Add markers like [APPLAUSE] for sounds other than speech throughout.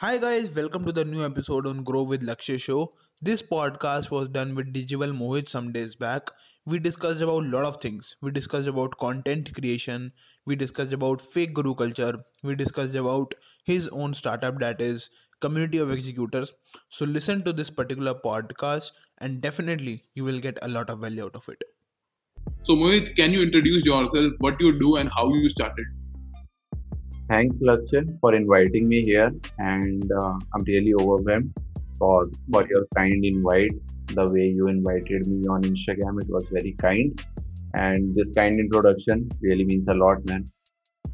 Hi guys, welcome to the new episode on Grow with Lakshay show. This podcast was done with Digital Mohit some days back. We discussed about a lot of things. We discussed about content creation, we discussed about fake guru culture, we discussed about his own startup that is community of executors. So listen to this particular podcast and definitely you will get a lot of value out of it. So Mohit, can you introduce yourself, what you do and how you started? Thanks, Lakshay, for inviting me here, and uh, I'm really overwhelmed for for your kind invite. The way you invited me on Instagram, it was very kind, and this kind introduction really means a lot, man.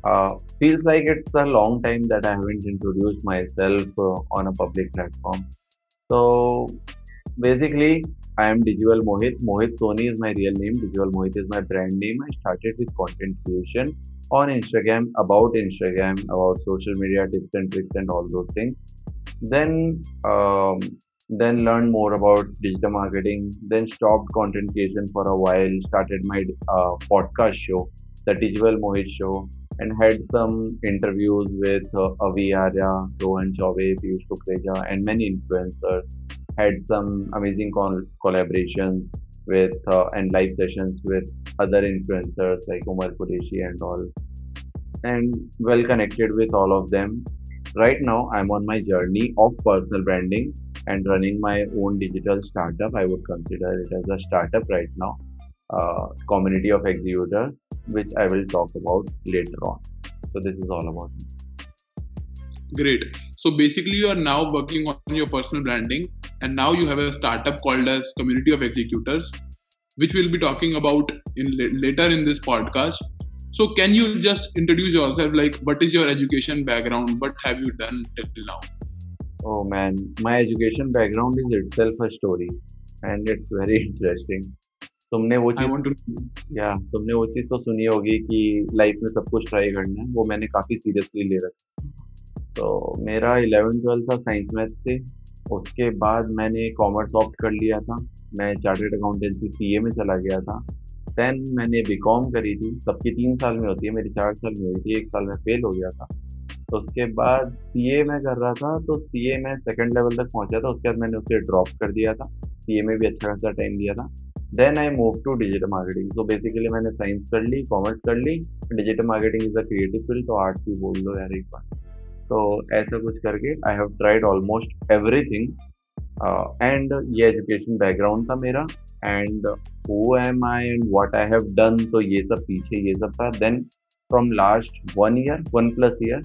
Uh, feels like it's a long time that I haven't introduced myself uh, on a public platform. So basically, I am Digital Mohit. Mohit Soni is my real name. Digital Mohit is my brand name. I started with content creation on Instagram about Instagram, about social media tips and tricks and all those things. Then um, then learned more about digital marketing. Then stopped content creation for a while. Started my uh, podcast show, the Digital Mohit Show, and had some interviews with uh, Avi Arya, Rohan Chaube, Piyush Kukreja, and many influencers. Had some amazing col- collaborations with uh, and live sessions with other influencers like Umar Qureshi and all, and well connected with all of them. Right now, I'm on my journey of personal branding and running my own digital startup. I would consider it as a startup right now, uh, community of executors, which I will talk about later on. So, this is all about me. Great. So basically, you are now working on your personal branding, and now you have a startup called as Community of Executors, which we'll be talking about in later in this podcast. So can you just introduce yourself? Like, what is your education background? What have you done till now? Oh man, my education background is itself a story, and it's very interesting. तुमने वो चीज़ to... या तुमने वो चीज़ तो सुनी होगी कि life में सब कुछ ट्राई करना है वो मैंने काफ़ी सीरियसली ले रखा तो मेरा इलेवन ट्वेल्थ था साइंस मैथ से उसके बाद मैंने कॉमर्स ऑप्ट कर लिया था मैं चार्टेड अकाउंटेंसी सीए में चला गया था टेन मैंने बी कॉम करी थी। सबकी तीन साल में होती है, मेरी चार साल में हुई थी। एक साल में फेल हो गया था। तो उसके बाद सी ए मैं कर रहा था। तो सी ए में सेकेंड लेवल तक पहुँचा था। उसके बाद मैंने उसे ड्रॉप कर दिया था। सी ए में भी अच्छा खासा टाइम दिया था। Then I move to digital marketing so basically मैंने साइंस कर ली कॉमर्स कर ली। Digital marketing is a creative field तो आर्ट्स भी बोल दो यार एक बार। तो ऐसा कुछ करके I have tried almost everything and ये एजुकेशन बैकग्राउंड था मेरा। And who am I and what I have done तो ये सब पीछे ये सब था। Then from last one year one plus year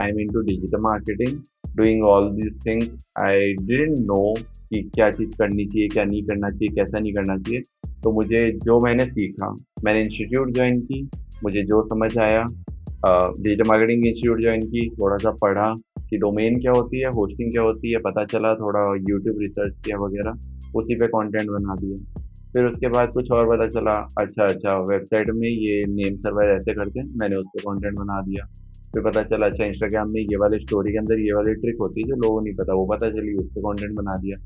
I am into digital marketing doing all this things I didn't know कि क्या चीज़ करनी चाहिए, क्या नहीं करना चाहिए, कैसा नहीं करना चाहिए। तो मुझे जो मैंने सीखा, मैंने इंस्टीट्यूट ज्वाइन की, मुझे जो समझ आया डिजिटल मार्केटिंग इंस्टीट्यूट ज्वाइन की थोड़ा सा पढ़ा कि डोमेन क्या होती है होस्टिंग क्या होती है, पता चला, थोड़ा यूट्यूब रिसर्च किया वगैरह, उसी पे कंटेंट बना दिया। फिर उसके बाद कुछ और पता चला अच्छा अच्छा वेबसाइट में ये नेम सर्वर ऐसे करते हैं मैंने उस पर कॉन्टेंट बना दिया। फिर पता चला अच्छा इंस्टाग्राम में ये वाले स्टोरी के अंदर ये वाली ट्रिक होती है जो लोगों को नहीं पता, वो पता चली उस पर कॉन्टेंट बना दिया।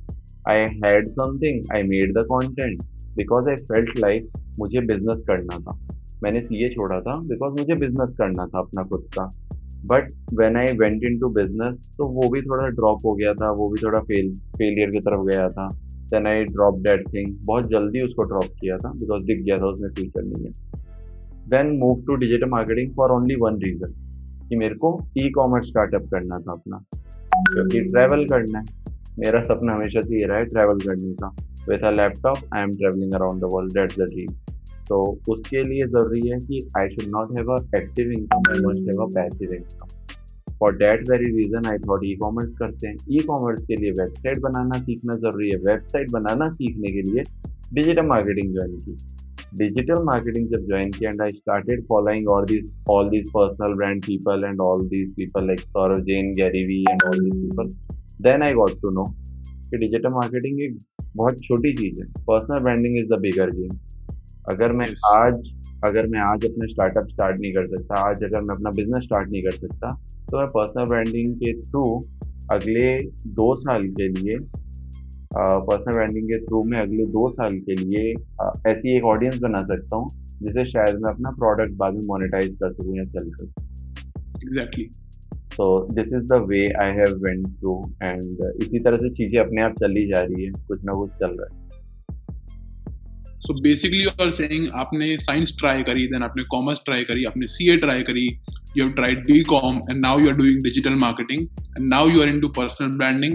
I had something I made the content because I felt like मुझे बिज़नेस करना था। मैंने सी छोड़ा था बिकॉज़ मुझे बिज़नेस करना था अपना खुद का। But when I went into business तो वो भी थोड़ा ड्रॉप हो गया था, वो भी थोड़ा फेल फेलियर की तरफ़ गया था। Then I drop that thing बहुत जल्दी उसको ड्रॉप किया था बिकॉज़ दिख गया था, उसमें फ्यूचर नहीं है। Then move to digital marketing for only one reason कि मेरे को ई कॉमर्स स्टार्टअप करना था अपना। क्योंकि ट्रैवल करना है। मेरा सपना हमेशा से ये रहा है ट्रैवल करने का। A laptop I am travelling around the world that's the dream तो उसके लिए ज़रूरी है कि I should not have a active income I must have a passive income for that very reason I thought e commerce करते हैं। E commerce के लिए वेबसाइट बनाना सीखना ज़रूरी है। वेबसाइट बनाना सीखने के लिए डिजिटल मार्केटिंग ज्वाइन की। डिजिटल मार्केटिंग जब ज्वाइन किया and I started following all this all this personal brand people and all this people like Saurav Jain Gary Vee and all this people then I got to know कि digital marketing एक बहुत छोटी चीज़ है। Personal branding is the bigger game अगर मैं yes. आज अगर मैं आज अपना स्टार्टअप स्टार्ट नहीं कर सकता आज अगर मैं अपना बिज़नेस स्टार्ट नहीं कर सकता तो मैं पर्सनल ब्रांडिंग के थ्रू अगले दो साल के लिए पर्सनल ब्रांडिंग के थ्रू मैं अगले दो साल के लिए आ, ऐसी एक ऑडियंस बना सकता हूँ जिसे शायद मैं अपना प्रोडक्ट बाद में मोनेटाइज कर सकूँ या सेल कर सकूँ। एग्जैक्टली तो this is the way I have went through and इसी तरह से चीज़ें अपने आप चली जा रही है कुछ ना कुछ चल रहा है। So basically you are saying आपने साइंस ट्राई करी देन आपने कॉमर्स ट्राई करी, आपने सीए ट्राई करी you have tried BCom and now you are doing digital marketing and now you are into personal branding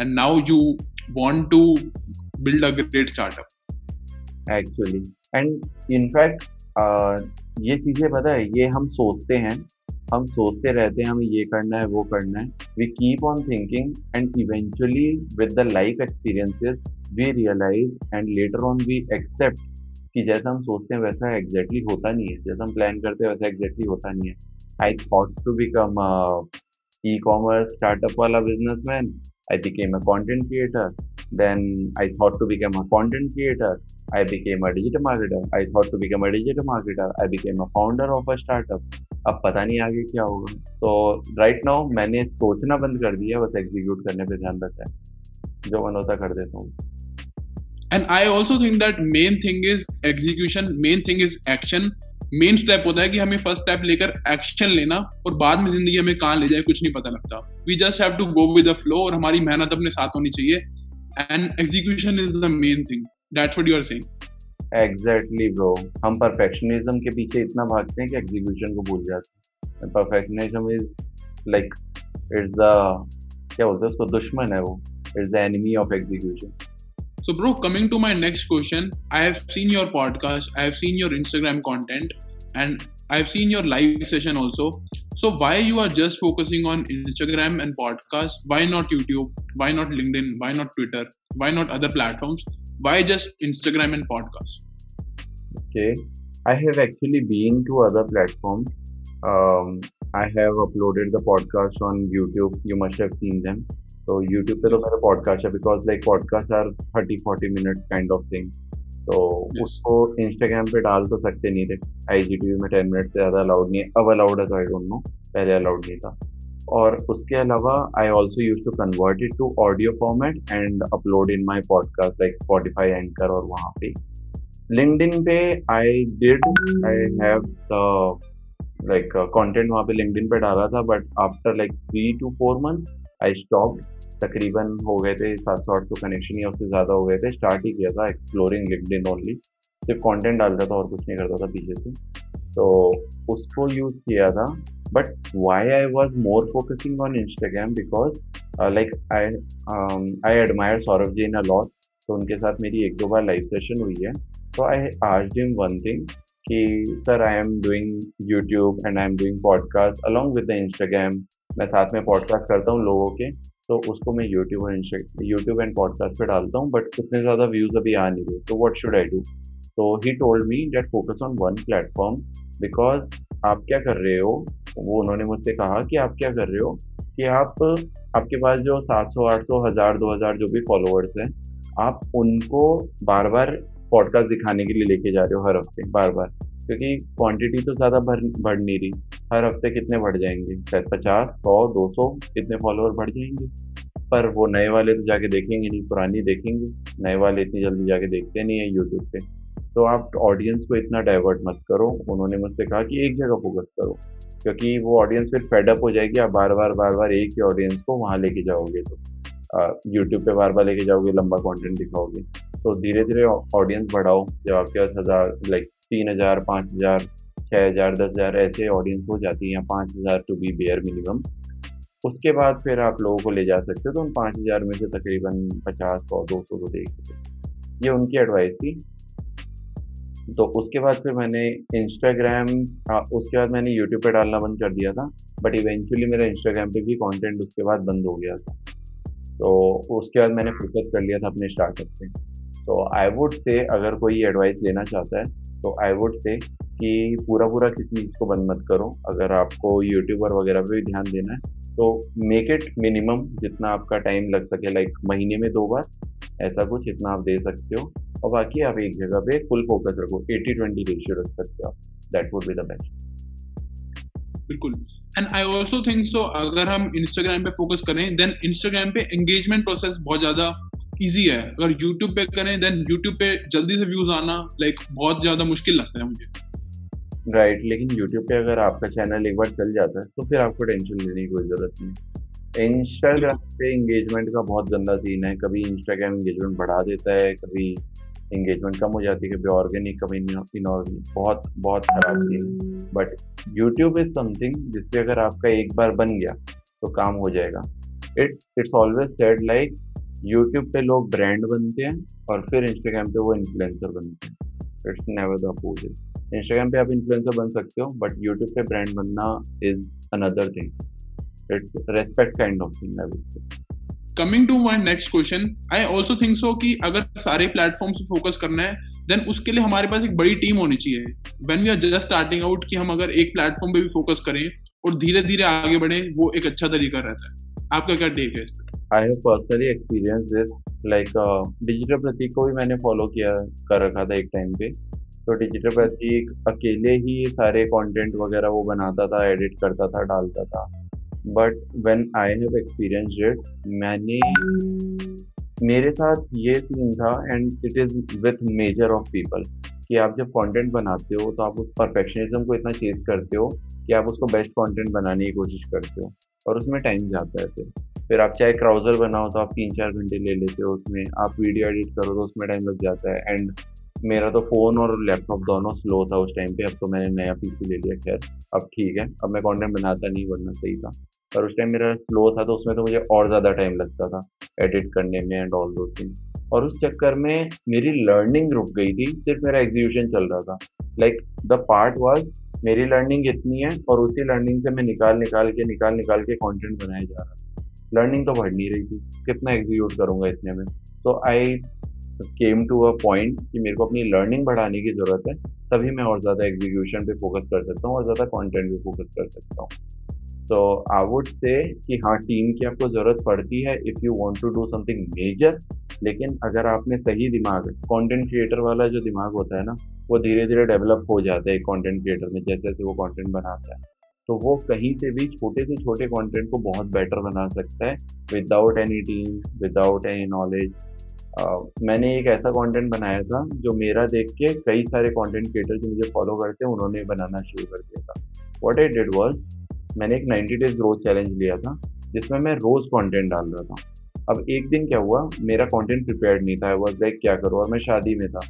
and now you want to build a great startup actually and in fact ये चीज़ें पता है, ये हम सोचते हैं, हम सोचते रहते हैं, हमें ये करना है, वो करना है. We keep on thinking and eventually with the life experiences we realise and later on we accept कि जैसा हम सोचते हैं वैसा एग्जैक्टली होता नहीं है। जैसा हम प्लान करते हैं वैसा एग्जैक्टली होता नहीं है। I thought to become e commerce startup वाला businessman I became a content creator then I thought to become a content creator I became a digital marketer I thought to become a digital marketer I became a founder of a startup अब पता नहीं आगे क्या होगा। तो right now मैंने सोचना बंद कर दिया, बस एग्जीक्यूट करने पर ध्यान रखा है। जो मैं होता कर देता हूँ। And I also think that main thing is execution main thing is action main step होता है कि हमें फ़र्स्ट स्टेप लेकर एक्शन लेना और बाद में ज़िंदगी हमें कहाँ ले जाए, कुछ नहीं पता लगता। We just have to go with the flow और हमारी मेहनत अपने साथ होनी चाहिए। And execution is the main thing that's what you are saying exactly bro हम परफेक्शनिज्म के पीछे इतना भागते हैं कि एग्जीक्यूशन को भूल जाते हैं। Perfectionism is like it's the क्या बोलते हैं उसको, दुश्मन है वो। It's the enemy of execution So, bro, coming to my next question, I have seen your podcast, I have seen your Instagram content, and I've seen your live session also. So, why you are just focusing on Instagram and podcast? Why not YouTube? Why not LinkedIn? Why not Twitter? Why not other platforms? Why just Instagram and podcast? Okay, I have actually been to other platforms. Um, I have uploaded the podcast on YouTube. You must have seen them. तो YouTube पे तो मेरा podcast है because like podcast are thirty forty minute kind of thing तो उसको Instagram पे डाल तो सकते नहीं थे। आई जी टी वी में टेन मिनट से ज़्यादा अलाउड नहीं है अब अलाउड है तो आई डोंट नो पहले अलाउड नहीं था। और उसके अलावा I also use to convert it to audio format and upload in my podcast like Spotify anchor और वहाँ पे। लिंकड इन पे I did I have like content वहाँ पे लिंकड इन पे डाला था but after like three two four months I stop तकरीबन हो गए थे, सात सौ आठ सौ कनेक्शन या उससे ज़्यादा हो गए थे। स्टार्ट ही किया था एक्सप्लोरिंग लिंकड ओनली सिर्फ़ कंटेंट डालता था और कुछ नहीं करता था पीछे से। तो उसको यूज़ किया था। But why I was more focusing on Instagram because like I I admire Saurabh ji in a lot तो उनके साथ मेरी एक दो बार लाइव सेशन हुई है। तो आई आज डिम वन थिंग कि sir I am doing YouTube and I am doing podcast along with the Instagram मैं साथ में पॉडकास्ट करता हूँ लोगों के। तो उसको मैं यूट्यूब और यूट्यूब एंड पॉडकास्ट पे डालता हूँ बट उतने ज़्यादा व्यूज़ अभी आ नहीं रहे। तो वट शुड आई डू तो he told me that focus on one platform because आप क्या कर रहे हो? वो उन्होंने मुझसे कहा कि आप क्या कर रहे हो? कि आप, आपके पास जो सात सौ, आठ सौ, हज़ार, दो हज़ार जो भी फॉलोअर्स हैं, आप उनको बार बार पॉडकास्ट दिखाने के लिए लेके जा रहे हो हर हफ़्ते बार बार क्योंकि क्वांटिटी तो ज़्यादा बढ़ बढ़ नहीं रही। हर हफ़्ते कितने बढ़ जाएँगे? शायद पचास, सौ, दो सौ कितने फॉलोअर बढ़ जाएँगे? पर वो नए वाले तो जाके देखेंगे नहीं, पुरानी देखेंगे। नए वाले इतनी जल्दी जाके देखते नहीं है यूट्यूब पे। तो आप ऑडियंस को इतना डाइवर्ट मत करो। उन्होंने मुझसे कहा कि एक जगह फोकस करो। क्योंकि वो ऑडियंस फिर फेडअप हो जाएगी। आप बार बार बार बार एक ही ऑडियंस को वहाँ लेके जाओगे तो। यूट्यूब पे बार बार लेके जाओगे, लंबा कंटेंट दिखाओगे। तो धीरे धीरे ऑडियंस बढ़ाओ। जब आपके पास हज़ार लाइक तीन हज़ार, पाँच हज़ार छः हज़ार, दस हज़ार ऐसे ऑडियंस हो जाती है हैं पाँच हज़ार टू बी बेयर मिनिमम उसके बाद फिर आप लोगों को ले जा सकते हो तो उन पाँच हज़ार में से तकरीबन पचास, सौ, दो सौ को देख सकते ये उनकी एडवाइस थी। तो उसके बाद फिर मैंने इंस्टाग्राम उसके बाद मैंने यूट्यूब पे डालना बंद कर दिया था बट इवेंचुअली मेरा इंस्टाग्राम पे भी कंटेंट उसके बाद बंद हो गया था। तो उसके बाद मैंने फोकस कर लिया था अपने स्टार्टअप पे। तो आई वुड से अगर कोई एडवाइस लेना चाहता है तो आई वुड से कि पूरा पूरा किसी चीज़ को बंद मत करो। अगर आपको यूट्यूबर वगैरह पे भी ध्यान देना है तो मेक इट मिनिमम जितना आपका टाइम लग सके लाइक महीने में दो बार ऐसा कुछ इतना आप दे सकते हो। और बाकी आप एक जगह पे फुल फोकस रखो एटी ट्वेंटी रेशियो रख सकते हो आप। That would be the best बिल्कुल। And I also think so अगर हम इंस्टाग्राम पे फोकस करें देन इंस्टाग्राम पे एंगेजमेंट प्रोसेस बहुत ज़्यादा ईजी है। अगर यूट्यूब पे करें देन यूट्यूब पे जल्दी से व्यूज़ आना लाइक like, बहुत ज़्यादा मुश्किल लगता है मुझे। राइट right, लेकिन यूट्यूब पे अगर आपका चैनल एक बार चल जाता है तो फिर आपको टेंशन लेने की कोई ज़रूरत नहीं। इंस्टाग्राम पे इंगेजमेंट का बहुत गंदा सीन है। कभी इंस्टाग्राम इंगेजमेंट बढ़ा देता है कभी इंगेजमेंट कम हो जाती है कभी ऑर्गेनिक कभी इनऑर्गेनिक बहुत बहुत खराब सीन है। बट यूट्यूब इज़ समथिंग जिसपे अगर आपका एक बार बन गया तो काम हो जाएगा। It's it's always said like YouTube पे लोग ब्रांड बनते हैं और फिर इंस्टाग्राम पे वो इन्फ्लुएंसर बनते हैं। It's never the opposite Instagram पे आप इन्फ्लुएंसर बन सकते हो बट यूट्यूब पे ब्रांड बनना is another thing it's respect kind of thing I would say coming to my next question I also think so कि अगर सारे प्लेटफॉर्म से फोकस करना है देन उसके लिए हमारे पास एक बड़ी टीम होनी चाहिए। When we are just starting out कि हम अगर एक प्लेटफॉर्म पे भी फोकस करें और धीरे धीरे आगे बढ़े वो एक अच्छा तरीका रहता है। आपका क्या टेक है इस पर I have personally experience this like digital Pratik को भी मैंने फॉलो किया कर रखा था एक टाइम पे। तो डिजिटल प्रतीक अकेले ही सारे कंटेंट वगैरह वो बनाता था एडिट करता था, डालता था। But when I have experience it मैंने मेरे साथ ये सीन था and it is with major of people कि आप जब कंटेंट बनाते हो तो आप उस परफेक्शनिज्म को इतना चेज करते हो कि आप उसको बेस्ट कंटेंट बनाने की कोशिश करते हो और उसमें टाइम जाता है फिर। फिर आप चाहे क्राउज़र बनाओ तो आप तीन चार घंटे ले लेते हो उसमें, आप वीडियो एडिट करो तो उसमें टाइम लग जाता है। एंड मेरा तो फ़ोन और लैपटॉप दोनों स्लो था उस टाइम पे, अब तो मैंने नया पीसी ले लिया, खैर, अब ठीक है। अब मैं कंटेंट बनाता नहीं बनना सही था। पर उस टाइम मेरा स्लो था तो उसमें तो मुझे और ज़्यादा टाइम लगता था एडिट करने में एंड ऑल दो थिंग और उस चक्कर में मेरी लर्निंग रुक गई थी, सिर्फ़ मेरा एग्जीक्यूशन चल रहा था। लाइक द पार्ट वॉज़ मेरी लर्निंग इतनी है और उसी लर्निंग से मैं निकाल निकाल के, निकाल निकाल के कंटेंट बनाया जा रहा था। लर्निंग तो बढ़ नहीं रही थी, कितना एग्जीक्यूट करूँगा इतने में? तो आई केम टू अ पॉइंट कि मेरे को अपनी लर्निंग बढ़ाने की ज़रूरत है, तभी मैं और ज़्यादा एग्जीक्यूशन पे फोकस कर सकता हूँ और ज़्यादा कंटेंट पे फोकस कर सकता हूँ। तो आई वुड से कि हाँ टीम की आपको ज़रूरत पड़ती है if you want to do something major लेकिन अगर आपने सही दिमाग कंटेंट क्रिएटर वाला जो दिमाग होता है ना, वो धीरे धीरे डेवलप हो जाता है एक कंटेंट क्रिएटर में, जैसे जैसे वो कंटेंट बनाता है। तो वो कहीं से भी छोटे से छोटे कंटेंट को बहुत बेटर बना सकता है without any team without any knowledge मैंने एक ऐसा कंटेंट बनाया था जो मेरा देख के कई सारे कंटेंट क्रिएटर जो मुझे फॉलो करते हैं, उन्होंने बनाना शुरू कर दिया था। वॉट आई डिड वॉज़ मैंने एक 90 डेज़ ग्रोथ चैलेंज लिया था, जिसमें मैं रोज़ कंटेंट डाल रहा था। अब एक दिन क्या हुआ, मेरा कंटेंट प्रिपेयर्ड नहीं था। वॉज़ लाइक क्या करूँ? और मैं शादी में था।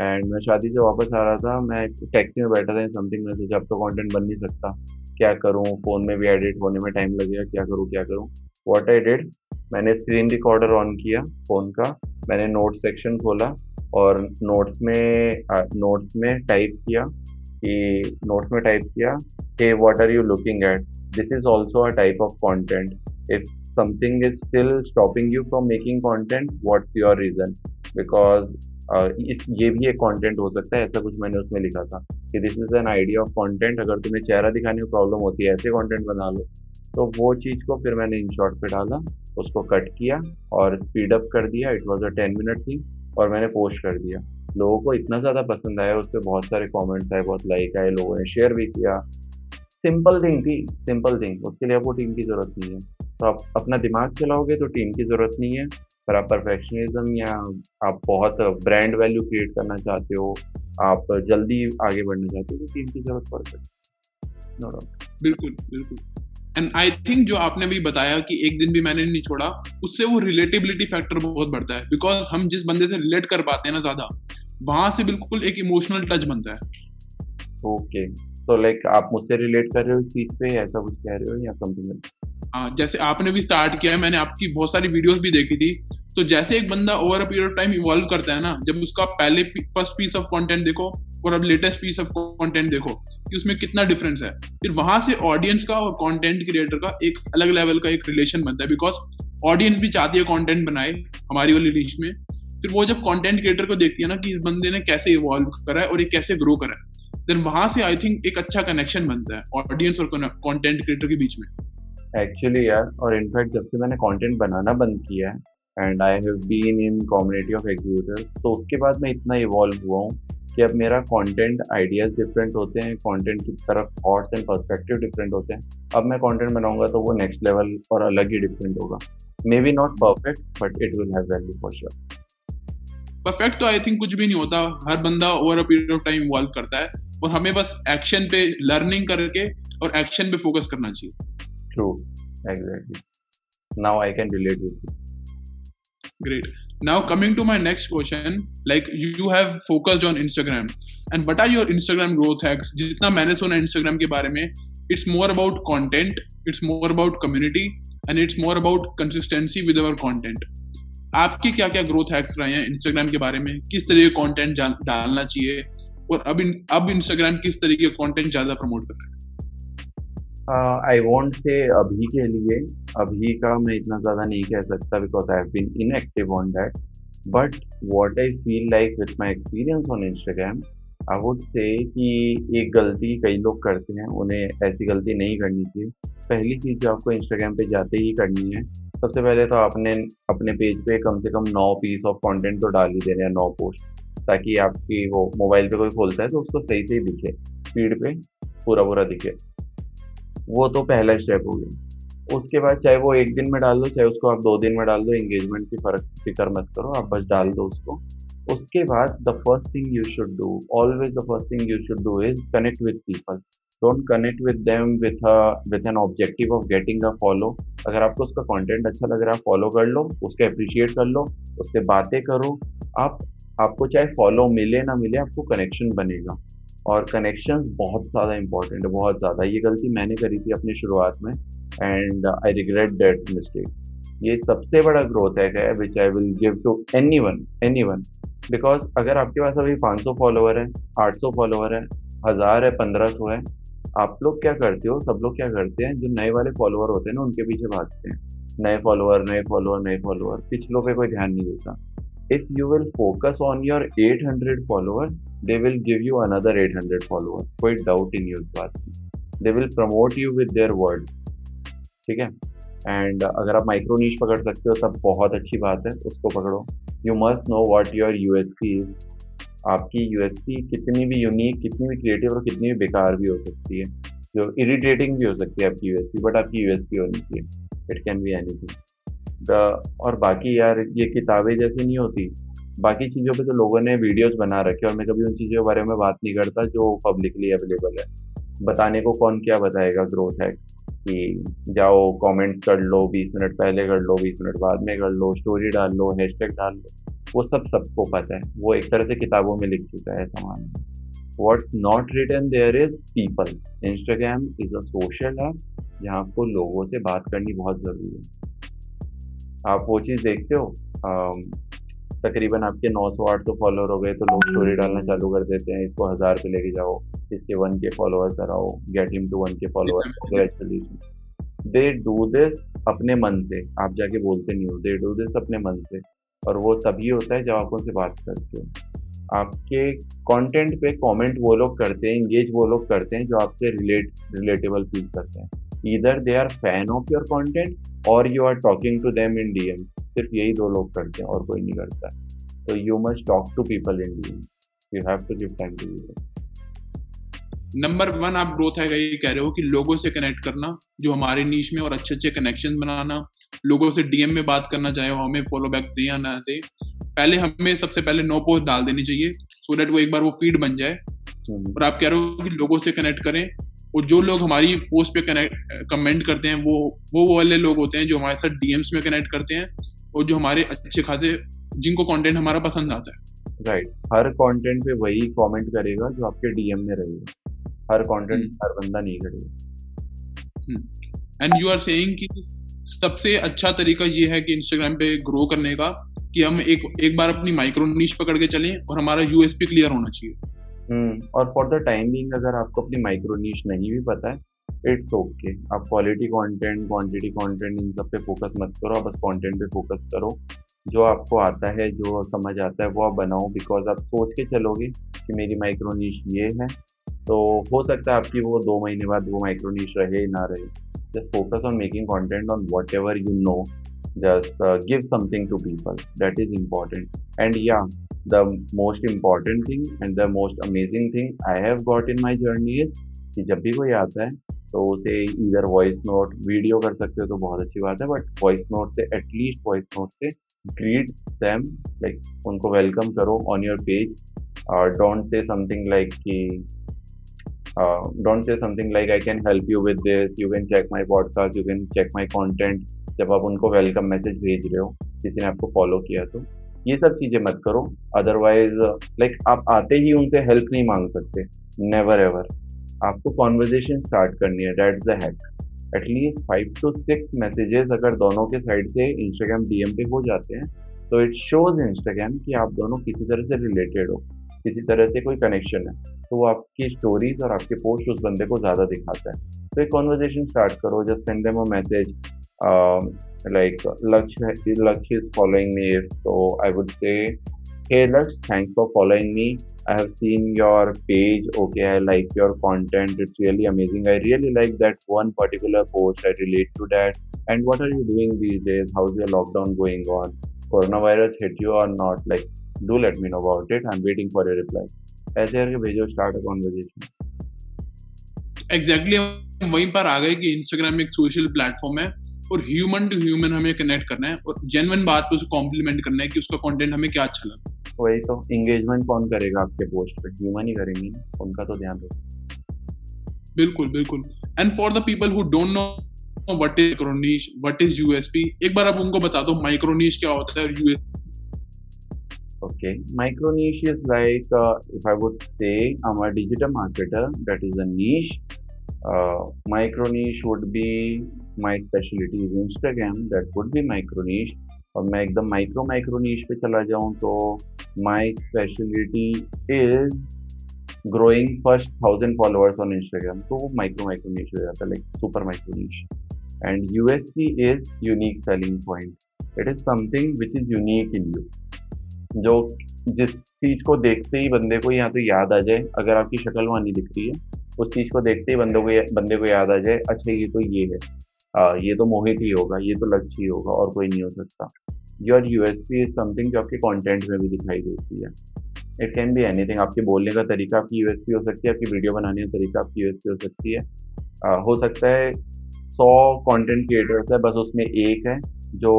एंड मैं शादी से वापस आ रहा था, मैं टैक्सी में बैठा था समथिंग मैं सोचा, अब तो कंटेंट बन नहीं सकता। क्या करूँ? फ़ोन में भी एडिट होने में टाइम लगेगा, क्या करूँ? क्या करूँ? वॉट आई डिड मैंने स्क्रीन रिकॉर्डर ऑन किया फ़ोन का। मैंने नोट सेक्शन खोला और नोट्स में नोट्स में टाइप किया कि नोट्स में टाइप किया कि what are you looking at this is also a type of content if something is still stopping you from making content what's your reason because इस, ये भी एक कंटेंट हो सकता है, ऐसा कुछ मैंने उसमें लिखा था कि this is an idea of content अगर तुम्हें चेहरा दिखाने में प्रॉब्लम होती है, ऐसे कंटेंट बना लो। तो वो चीज़ को फिर मैंने इन शॉर्ट पे डाला, उसको कट किया और स्पीड अप कर दिया। It was a ten minute thing और मैंने पोस्ट कर दिया। लोगों को इतना ज़्यादा पसंद आया, उस पर बहुत सारे कॉमेंट्स आए, बहुत लाइक आए, लोगों ने शेयर भी किया। सिंपल थिंग थी सिंपल थिंग उसके लिए आपको टीम की ज़रूरत नहीं है। तो आप अपना दिमाग चलाओगे तो टीम की ज़रूरत नहीं है। पर आप परफेक्शनिज्म या आप बहुत ब्रांड वैल्यू क्रिएट करना चाहते हो, आप जल्दी आगे बढ़ना चाहते हो तो टीम की ज़रूरत पड़ सकती है। बिल्कुल बिल्कुल। एंड आई थिंक जो आपने भी बताया कि एक दिन भी मैंने नहीं छोड़ा उससे वो रिलेटिबिलिटी फैक्टर बहुत बढ़ता है। बिकॉज़ हम जिस बंदे से रिलेट कर पाते हैं ना ज़्यादा वहाँ से बिल्कुल एक इमोशनल टच बनता है। ओके तो लाइक आप मुझसे रिलेट कर रहे हो इस चीज़ पे ऐसा कुछ कह रहे हो या समथिंग हाँ जैसे आपने भी स्टार्ट किया है मैंने आपकी बहुत सारी वीडियोस भी देखी थी। तो जैसे एक बंदा over a period of time evolve करता है ना जब उसका पहले फ़र्स्ट पीस ऑफ़ कंटेंट देखो और अब लेटेस्ट पीस ऑफ़ कंटेंट देखो कि उसमें कितना डिफरेंस है। फिर वहाँ से ऑडियंस का और कंटेंट क्रिएटर का एक अलग लेवल का एक रिलेशन बनता है। बिकॉज़ ऑडियंस भी चाहती है कंटेंट बनाए हमारी वाली रीच में। फिर वो जब कंटेंट क्रिएटर को देखती है ना कि इस बंदे ने कैसे इवॉल्व करा है और ये कैसे ग्रो करा है देन वहाँ से आई थिंक एक अच्छा कनेक्शन बनता है ऑडियंस और कंटेंट क्रिएटर के बीच में। एक्चुअली यार, और इनफैक्ट जब से मैंने कंटेंट बनाना बंद किया है and I have been in community of executive तो उसके बाद मैं इतना इवॉल्व हुआ हूँ। कि अब मेरा कंटेंट आइडियाज़ डिफरेंट होते हैं कंटेंट की तरफ़ थॉट्स एंड पर्सपेक्टिव डिफरेंट होते हैं। अब मैं कंटेंट बनाऊँगा तो वो नेक्स्ट लेवल और अलग ही डिफरेंट होगा। Maybe not perfect but it will have value for sure perfect तो आई थिंक कुछ भी नहीं होता। हर बंदा over a period of time evolve करता है और हमें बस एक्शन पे लर्निंग करके और एक्शन पे फोकस करना चाहिए। True exactly now I can relate with great. Now coming to my next question like you have focused on instagram and what are your instagram growth hacks जितना मैंने सुना instagram के बारे में it's more about content it's more about community and it's more about consistency with our content आपके क्या क्या growth hacks रहे हैं इंस्टाग्राम के बारे में किस तरह के कंटेंट डालना चाहिए और अब अब इंस्टाग्राम किस तरीके का कंटेंट ज़्यादा प्रमोट कर रहा है आई वॉन्ट से अभी के लिए, अभी का मैं इतना ज़्यादा नहीं कह सकता because I have been inactive on that but what I feel like with my experience on Instagram I would say कि एक गलती कई लोग करते हैं, उन्हें ऐसी गलती नहीं करनी चाहिए। पहली चीज़ जो आपको इंस्टाग्राम पे जाते ही करनी है, सबसे पहले तो आपने अपने पेज पे कम से कम नौ पीस ऑफ़ कंटेंट तो डाल ही देने हैं, नौ पोस्ट ताकि आपकी वो मोबाइल पे कोई खोलता है तो उसको सही से ही दिखे स्पीड पे पूरा पूरा दिखे। वो तो पहला स्टेप हो गया। उसके बाद चाहे वो एक दिन में डाल दो, चाहे उसको आप दो दिन में डाल दो एंगेजमेंट की फ़र्क, फ़िक्र मत करो, आप बस डाल दो उसको। उसके बाद the first thing you should do always the first thing you should do is connect with people don't connect with them with with an objective of getting a follow अगर आपको उसका कंटेंट अच्छा लग रहा है फॉलो कर लो, उसके appreciate कर लो, उससे बातें करो। आप, आपको चाहे फॉलो मिले ना मिले, आपको कनेक्शन बनेगा। और कनेक्शंस बहुत ज़्यादा इंपॉर्टेंट है, बहुत ज़्यादा। ये गलती मैंने करी थी अपनी शुरुआत में and I regret that mistake ये सबसे बड़ा ग्रोथ है which I will give to anyone anyone because अगर आपके पास अभी 500 फॉलोअर है 800 फॉलोअर है, हज़ार है, पंद्रह सौ है, आप लोग क्या करते हो? सब लोग क्या करते हैं? जो नए वाले फॉलोअर होते हैं ना, उनके पीछे भागते हैं। नए फॉलोअर नए फॉलोअर नए फॉलोअर पिछलों पे कोई ध्यान नहीं देता। If you will focus on your 800 followers they will give you another 800 followers. कोई doubt in use बात की they will promote you with their word. ठीक है? एंड अगर आप माइक्रो नीच पकड़ सकते हो, तब बहुत अच्छी बात है, उसको पकड़ो। You must know what your USP is आपकी यूएसपी कितनी भी यूनिक कितनी भी क्रिएटिव और कितनी भी बेकार भी हो सकती है। जो इरिटेटिंग भी हो सकती है आपकी यू एस यूएसपी बट आपकी यूएसपी होनी चाहिए। इट कैन बी एनीथिंग और बाकी यार, ये किताबें जैसी नहीं होती। बाकी चीज़ों पे तो लोगों ने वीडियोस बना रखे और मैं कभी उन चीज़ों के बारे में बात नहीं करता जो पब्लिकली अवेलेबल है। बताने को कौन क्या बताएगा? ग्रोथ है कि जाओ कमेंट कर लो, बीस मिनट पहले कर लो, बीस मिनट बाद में कर लो स्टोरी डाल लो हैशटैग डाल लो, वो सब सबको पता है। वो एक तरह से किताबों में लिख चुका है सामान। What's not return there is people Instagram is a social app जहाँ आपको लोगों से बात करनी बहुत ज़रूरी है। आप वो चीज़ देखते हो? तकरीबन आपके 900 800 फॉलोअर हो गए तो लोग स्टोरी डालना चालू कर देते हैं इसको हज़ार पे लेके जाओ इसके वन के फॉलोअर्स कराओ get him to one K followers they do this अपने मन से आप जाके बोलते नहीं हो दे डू दिस अपने मन से और वो तभी होता है जब आप उनसे बात करते हो। आपके कंटेंट पे कमेंट वो लोग करते हैं इंगेज वो लोग करते हैं जो आपसे रिलेट रिलेटेबल फील करते हैं। इधर they are fan of your content और you are talking to them in DM सिर्फ़ यही दो लोग करते हैं और कोई नहीं करता तो you must talk to people in you have to give time to number one आप ग्रोथ है ये कह रहे हो कि लोगों से कनेक्ट करना जो हमारे नीच में और अच्छे अच्छे कनेक्शन बनाना लोगों से डीएम में बात करना चाहे वो हमें फॉलो बैक दे या ना दे। पहले हमें सबसे पहले नो पोस्ट डाल देनी चाहिए सो so डेट वो एक बार वो फ़ीड बन जाए। हम्म। और आप कह रहे हो कि लोगों से कनेक्ट करें और जो लोग हमारी पोस्ट पे कनेक्ट कमेंट करते हैं वो वो वाले लोग होते हैं जो हमारे साथ डीएम्स में कनेक्ट करते हैं। और जो हमारे अच्छे खाते जिनको कंटेंट हमारा पसंद आता है। Right right. हर कंटेंट पे वही कमेंट करेगा जो आपके डीएम में रहेगा। हर कंटेंट hmm. हर बंदा नहीं करेगा। एंड यू आर सेइंग कि सबसे अच्छा तरीका ये है कि इंस्टाग्राम पे ग्रो करने का कि हम एक एक बार अपनी माइक्रो नीच पकड़ के चलें और हमारा यूएसपी क्लियर होना चाहिए। हम्म और फॉर द टाइमिंग अगर आपको अपनी माइक्रो नीच नहीं भी पता है इट्स ओके आप क्वालिटी कंटेंट क्वांटिटी कंटेंट इन सब पे फोकस मत करो। आप बस कंटेंट पे फोकस करो। जो आपको आता है, जो समझ आता है, वो आप बनाओ। बिकॉज़ आप सोच के चलोगे कि मेरी माइक्रो नीच ये है। तो हो सकता है आपकी वो दो महीने बाद वो माइक्रो नीच रहे ना रहे। Just focus on making content on whatever you know just give something to people that is important and या the most important thing and the most amazing thing I have got in my journey is कि जब भी कोई आता है तो उसे इधर वॉइस नोट वीडियो कर सकते हो तो बहुत अच्छी बात है बट वॉइस नोट से एटलीस्ट वॉइस नोट से ग्रीट दैम लाइक उनको वेलकम करो ऑन योर पेज और डोंट से समथिंग लाइक कि don't say something like I can help you with this you can check my podcast you can check my content जब आप उनको welcome message भेज रहे हो किसी ने आपको फॉलो किया तो ये सब चीज़ें मत करो. अदरवाइज़ लाइक like, आप आते ही उनसे हेल्प नहीं मांग सकते. नेवर एवर आपको कॉन्वर्जेशन स्टार्ट करनी है that's the hack at least five to six messages अगर दोनों के साइड से इंस्टाग्राम डीएम पे हो जाते हैं तो इट शोज़ इंस्टाग्राम कि आप दोनों किसी तरह से रिलेटेड हो किसी तरह से कोई कनेक्शन है तो वो आपकी स्टोरीज और आपके पोस्ट उस बंदे को ज़्यादा दिखाता है तो एक कॉन्वर्जेशन स्टार्ट करो just send them a message like Laksh, Laksh is following me. So I would say, hey Laksh, thanks for following me. I have seen your page. Okay, I like your content. It's really amazing. I really like that one particular post. I relate to that. And what are you doing these days? How's your lockdown going on? Coronavirus hit you or not? Like, do let me know about it. I'm waiting for a reply. ऐसे करके भेजो start a conversation exactly हम वहीं पर आ गए कि Instagram एक social platform है और ह्यूमन टू ह्यूमन हमें कनेक्ट करना है और जेनवन बात पे उसे कॉम्प्लीमेंट करना है कि उसका कंटेंट हमें क्या अच्छा लगा वही तो एंगेजमेंट कौन करेगा आपके पोस्ट पे? ह्यूमन ही करेंगे। उनका तो ध्यान रखो। बिल्कुल बिल्कुल। And for the people who don't know what is micro niche what is USP एक बार आप उनको बता दो माइक्रोनिश क्या होता है और USP Okay, micro niche is like uh, if I would say I'm a digital marketer, that is a niche. Uh, micro niche would be my specialty is Instagram, that would be micro niche. और मैं एकदम micro micro नीच पे चला जाऊँ तो my speciality is growing first thousand followers on Instagram तो वो माइक्रो माइक्रो नीच हो जाता like super micro niche and USP is unique selling point it is something which is unique in you जो जिस चीज़ को देखते ही बंदे को यहाँ तो याद आ जाए अगर आपकी शक्ल वहाँ नहीं दिख रही है उस चीज़ को देखते ही बंदे को बंदे को याद आ जाए अच्छा ये तो ये है। आ, ये तो मोहित ही होगा ये तो लक्ष्य ही होगा और कोई नहीं हो सकता। Your U S P is something जो आपके कॉन्टेंट में भी दिखाई देती है। इट कैन बी एनीथिंग आपके बोलने का तरीका आपकी पी हो सकती है आपकी वीडियो बनाने का तरीका आपकी यू हो सकती है। आ, हो सकता है सौ कॉन्टेंट क्रिएटर्स है बस उसमें एक है जो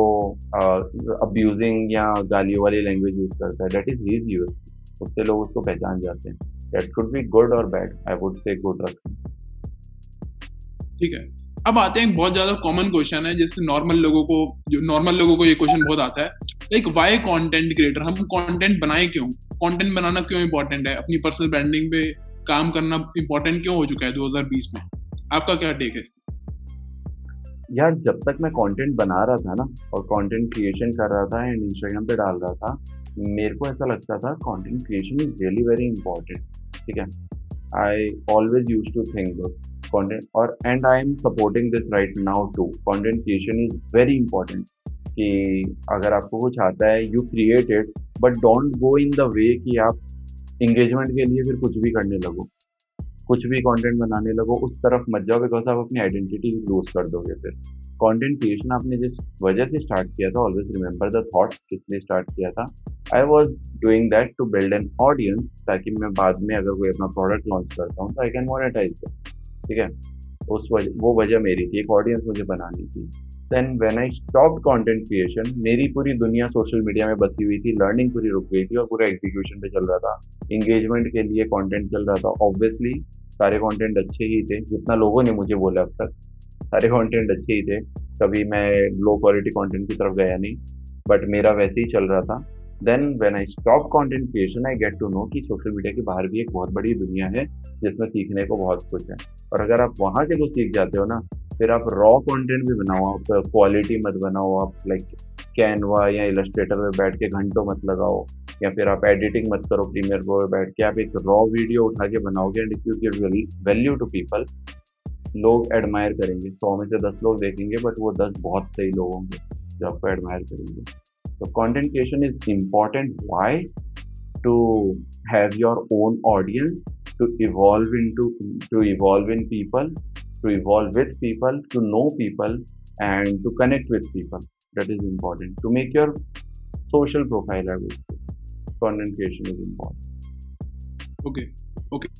अब्यूजिंग या गालियों वाली लैंग्वेज यूज़ करता है। डेट इज़ हीज यूज़ उससे लोग उसको पहचान जाते हैं। डेट कुड बी गुड और bad I would say good रख ठीक है। अब आते हैं एक बहुत ज़्यादा कॉमन क्वेश्चन है, जिससे नॉर्मल लोगों को, जो नॉर्मल लोगों को ये क्वेश्चन बहुत आता है। लाइक वाई कंटेंट क्रिएटर हम कंटेंट बनाए क्यों? कंटेंट बनाना क्यों इंपॉर्टेंट है? अपनी पर्सनल ब्रांडिंग पे काम करना इंपॉर्टेंट क्यों हो चुका है 2020 में? आपका क्या टेक है यार, जब तक मैं कंटेंट बना रहा था ना, और कंटेंट क्रिएशन कर रहा था एंड इंस्टाग्राम पे डाल रहा था, मेरे को ऐसा लगता था content creation is really very important ठीक है? I always use to think content और and I am supporting this right now too content creation is very important कि अगर आपको कुछ आता है you create it but don't go in the way कि आप इंगेजमेंट के लिए फिर कुछ भी करने लगो। कुछ भी कंटेंट बनाने लगो, उस तरफ़ मत जाओ बिकॉज़ आप अपनी आइडेंटिटी लूज कर दोगे फिर। कंटेंट क्रिएशन आपने जिस वजह से स्टार्ट किया था ऑलवेज रिमेंबर द थॉट किसने स्टार्ट किया था। I was doing that to build an audience ताकि मैं बाद में अगर कोई अपना प्रोडक्ट लॉन्च करता हूँ तो आई कैन मोनेटाइज ठीक है? उस वजह वो वजह मेरी थी एक ऑडियंस मुझे बनानी थी। Then when I stop content creation मेरी पूरी दुनिया सोशल मीडिया में बसी हुई थी लर्निंग पूरी रुक गई थी और पूरा एग्जीक्यूशन पे चल रहा था। इंगेजमेंट के लिए कंटेंट चल रहा था ऑब्वियसली सारे कंटेंट अच्छे ही थे, जितना लोगों ने मुझे बोला अब तक। सारे कंटेंट अच्छे ही थे, कभी मैं लो क्वालिटी कंटेंट की तरफ़ गया नहीं बट मेरा वैसे ही चल रहा था। Then when I stop content creation I get to know कि सोशल मीडिया के बाहर भी एक बहुत बड़ी दुनिया है, जिसमें सीखने को बहुत कुछ है। और अगर आप वहाँ से कुछ सीख जाते हो ना, फिर आप रॉ कंटेंट भी बनाओ, आप क्वालिटी मत बनाओ, आप लाइक कैनवा या इलस्ट्रेटर में बैठ के घंटों मत लगाओ, या फिर आप एडिटिंग मत करो प्रीमियर प्रो में बैठ के, आप एक रॉ वीडियो उठा के बनाओगे and if you give value to people लोग एडमायर करेंगे, सौ में से दस लोग देखेंगे बट वो दस बहुत सही लोग होंगे जो आपको एडमायर करेंगे। तो content creation is important why to have your own audience to evolve into to evolve in people to evolve with people to know people and to connect with people that is important to make your social profile i would say content creation is important okay okay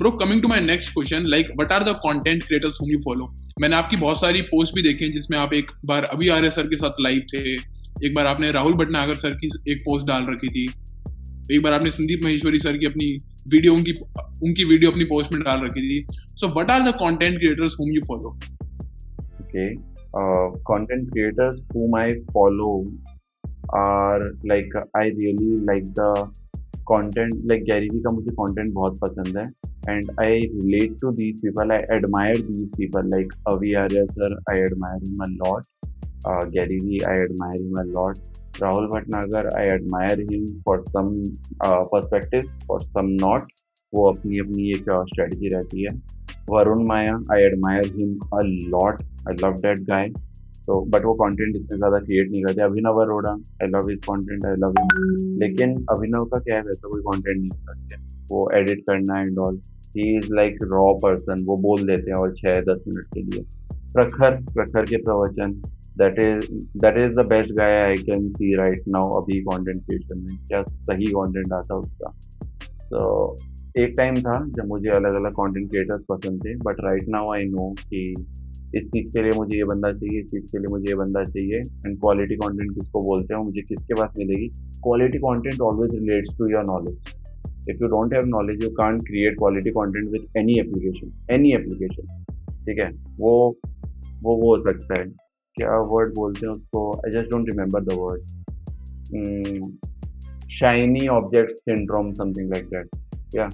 bro coming to my next question like what are the content creators whom you follow मैंने आपकी बहुत सारी post भी देखी हैं जिसमें आप एक बार अभी आर्य सर के साथ लाइव थे एक बार आपने राहुल भटनागर सर की एक पोस्ट डाल रखी थी। एक बार आपने संदीप महेश्वरी सर की अपनी वीडियो, उनकी उनकी वीडियो अपनी पोस्ट में डाल रखी थी। So what are the content creators whom you follow okay content creators whom I follow are like I really like the content like Gary ji का मुझे कॉन्टेंट बहुत पसंद है। And I relate to these people I admire these people like Avi Arya sir I admire him a lot uh, gary vee i admire him a lot. Rahul Bhatnagar, I admire him for some uh, perspective, for some not. वो अपनी अपनी एक strategy uh, रहती है। Varun Maya I admire him a lot I love that guy तो but वो content इतने ज़्यादा क्रिएट नहीं करते। Abhinav Arora I love his content I love him लेकिन अभिनव का क्या है? वैसा कोई कंटेंट नहीं करते वो एडिट करना and all he is like raw person वो बोल देते हैं और छः दस मिनट के लिए। प्रखर प्रखर के Pravachan. That is the best guy I can see right now अभी कंटेंट क्रिएशन में क्या सही कंटेंट आता उसका। तो एक टाइम था जब मुझे अलग अलग कंटेंट क्रिएटर्स पसंद थे but right now I know कि इस चीज़ के लिए मुझे ये बंदा चाहिए, इस चीज़ के लिए मुझे ये बंदा चाहिए एंड क्वालिटी कंटेंट किसको बोलते हैं मुझे किसके पास मिलेगी? Quality content always relates to your knowledge if you don't have knowledge you can't create quality content with any application any application ठीक है? वो वो वो हो सकता है। क्या वर्ड बोलते हैं उसको? I just don't remember the word shiny object syndrome something like that क्या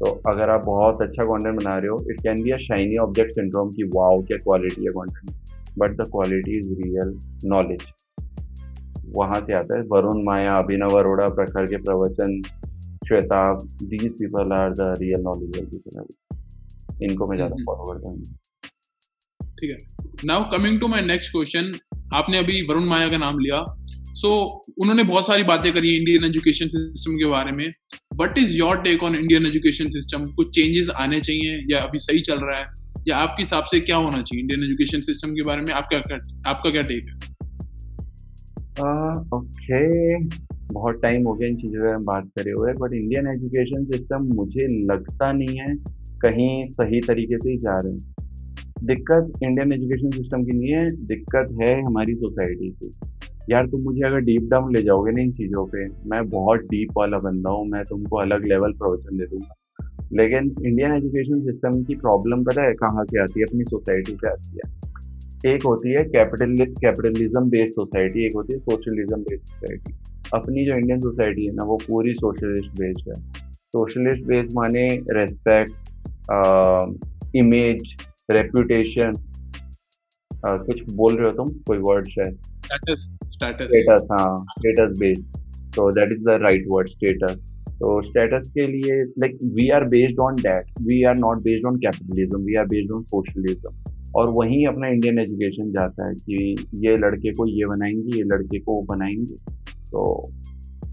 तो अगर आप बहुत अच्छा कंटेंट बना रहे हो it can be a shiny object syndrome की वाओ क्या क्वालिटी है content but the quality is real knowledge वहाँ से आता है वरुण माया अभिनव अरोड़ा प्रखर के Pravachan Shweta these people are the real knowledge इनको मैं ज़्यादा फॉलो करता हूँ। ठीक है। Now coming to my next question आपने अभी वरुण माया का नाम लिया। सो so, उन्होंने बहुत सारी बातें करी इंडियन एजुकेशन सिस्टम के बारे में। What is your take on Indian education system कुछ चेंजेस आने चाहिए या अभी सही चल रहा है? या आपके हिसाब से क्या होना चाहिए इंडियन एजुकेशन सिस्टम के बारे में? आपका क्या आपका क्या टेक है? ओके बहुत टाइम हो गया इन चीज़ों में बात करे हुए बट इंडियन एजुकेशन सिस्टम मुझे लगता नहीं है कहीं सही तरीके से ही जा रहे हैं। दिक्कत इंडियन एजुकेशन सिस्टम की नहीं है, दिक्कत है हमारी सोसाइटी की। यार तुम मुझे अगर डीप डाउन ले जाओगे ना इन चीज़ों पे, मैं बहुत डीप वाला बंदा हूँ, मैं तुमको अलग लेवल प्रवचन दे दूँगा। लेकिन इंडियन एजुकेशन सिस्टम की प्रॉब्लम पता है कहाँ से आती है? अपनी सोसाइटी से आती है। एक होती है कैपिटल कैपिटलिज्म बेस्ड सोसाइटी एक होती है सोशलिज्म बेस्ड सोसाइटी अपनी जो इंडियन सोसाइटी है ना, वो पूरी सोशलिस्ट बेस्ड है। सोशलिस्ट बेस्ड माने रेस्पेक्ट इमेज रेपुटेशन कुछ बोल रहे हो तुम? कोई वर्ड शायद status status. हाँ status based. So that is the right word status. तो स्टेटस के लिए like we are based on that we are not based on capitalism we are based on socialism और वहीं अपना इंडियन एजुकेशन जाता है कि ये लड़के को ये बनाएँगे ये लड़के को वो बनाएँगे. तो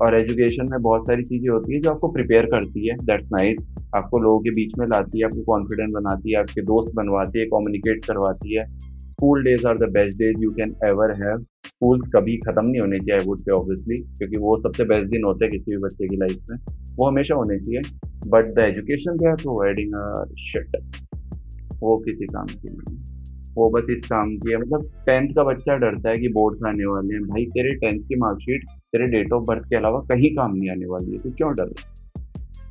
और एजुकेशन में बहुत सारी चीज़ें होती है जो आपको प्रिपेयर करती है. दैट्स नाइस आपको लोगों के बीच में लाती है, आपको कॉन्फिडेंट बनाती है, आपके दोस्त बनवाती है कम्युनिकेट करवाती है. School days are the best days you can ever have schools कभी ख़त्म नहीं होने चाहिए वुड से ऑब्वियसली क्योंकि वो सबसे बेस्ट दिन होते हैं किसी भी बच्चे की लाइफ में. वो हमेशा होने चाहिए. बट द एजुकेशन है तो एडिंग शिट वो किसी काम की नहीं वो बस इस काम की है. मतलब टेंथ का बच्चा डरता है कि बोर्ड्स आने वाले हैं. भाई, तेरे टेंथ की मार्कशीट तेरे डेट ऑफ़ बर्थ के अलावा कहीं काम नहीं आने वाली है, तू क्यों डर?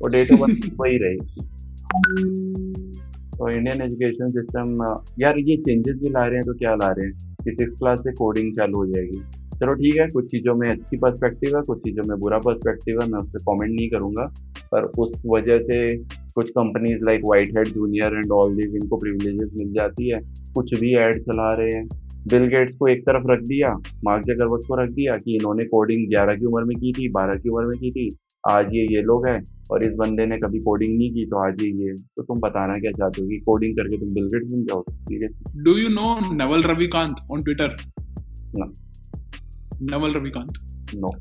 वो डेट ऑफ़ बर्थ वही रहेगी। तो इंडियन एजुकेशन सिस्टम यार ये चेंजेस भी ला रहे हैं तो क्या ला रहे हैं? कि सिक्स क्लास से कोडिंग चालू हो जाएगी। चलो ठीक है, कुछ चीज़ों में अच्छी पर्सपेक्टिव है, कुछ चीज़ों में बुरा पर्सपेक्टिव है, मैं उस पर कॉमेंट नहीं करूँगा। पर उस वजह से कुछ companies like WhiteHat Junior and all these इनको प्रिविलेजेस मिल जाती है। कुछ भी ऐड चला रहे हैं। बिल गेट्स को एक तरफ़ रख दिया मार्क जगरवर्थ को रख दिया कि इन्होंने कोडिंग ग्यारह की उम्र में की थी बारह की उम्र में की थी आज ये ये लोग हैं और इस बंदे ने कभी कोडिंग नहीं की तो आज ये ये तो तुम बताना क्या चाहते हो कि कोडिंग करके तुम बिल गेट्स बन जाओ ठीक है। Do you know Naval Ravikant on Twitter No. Naval Ravikant no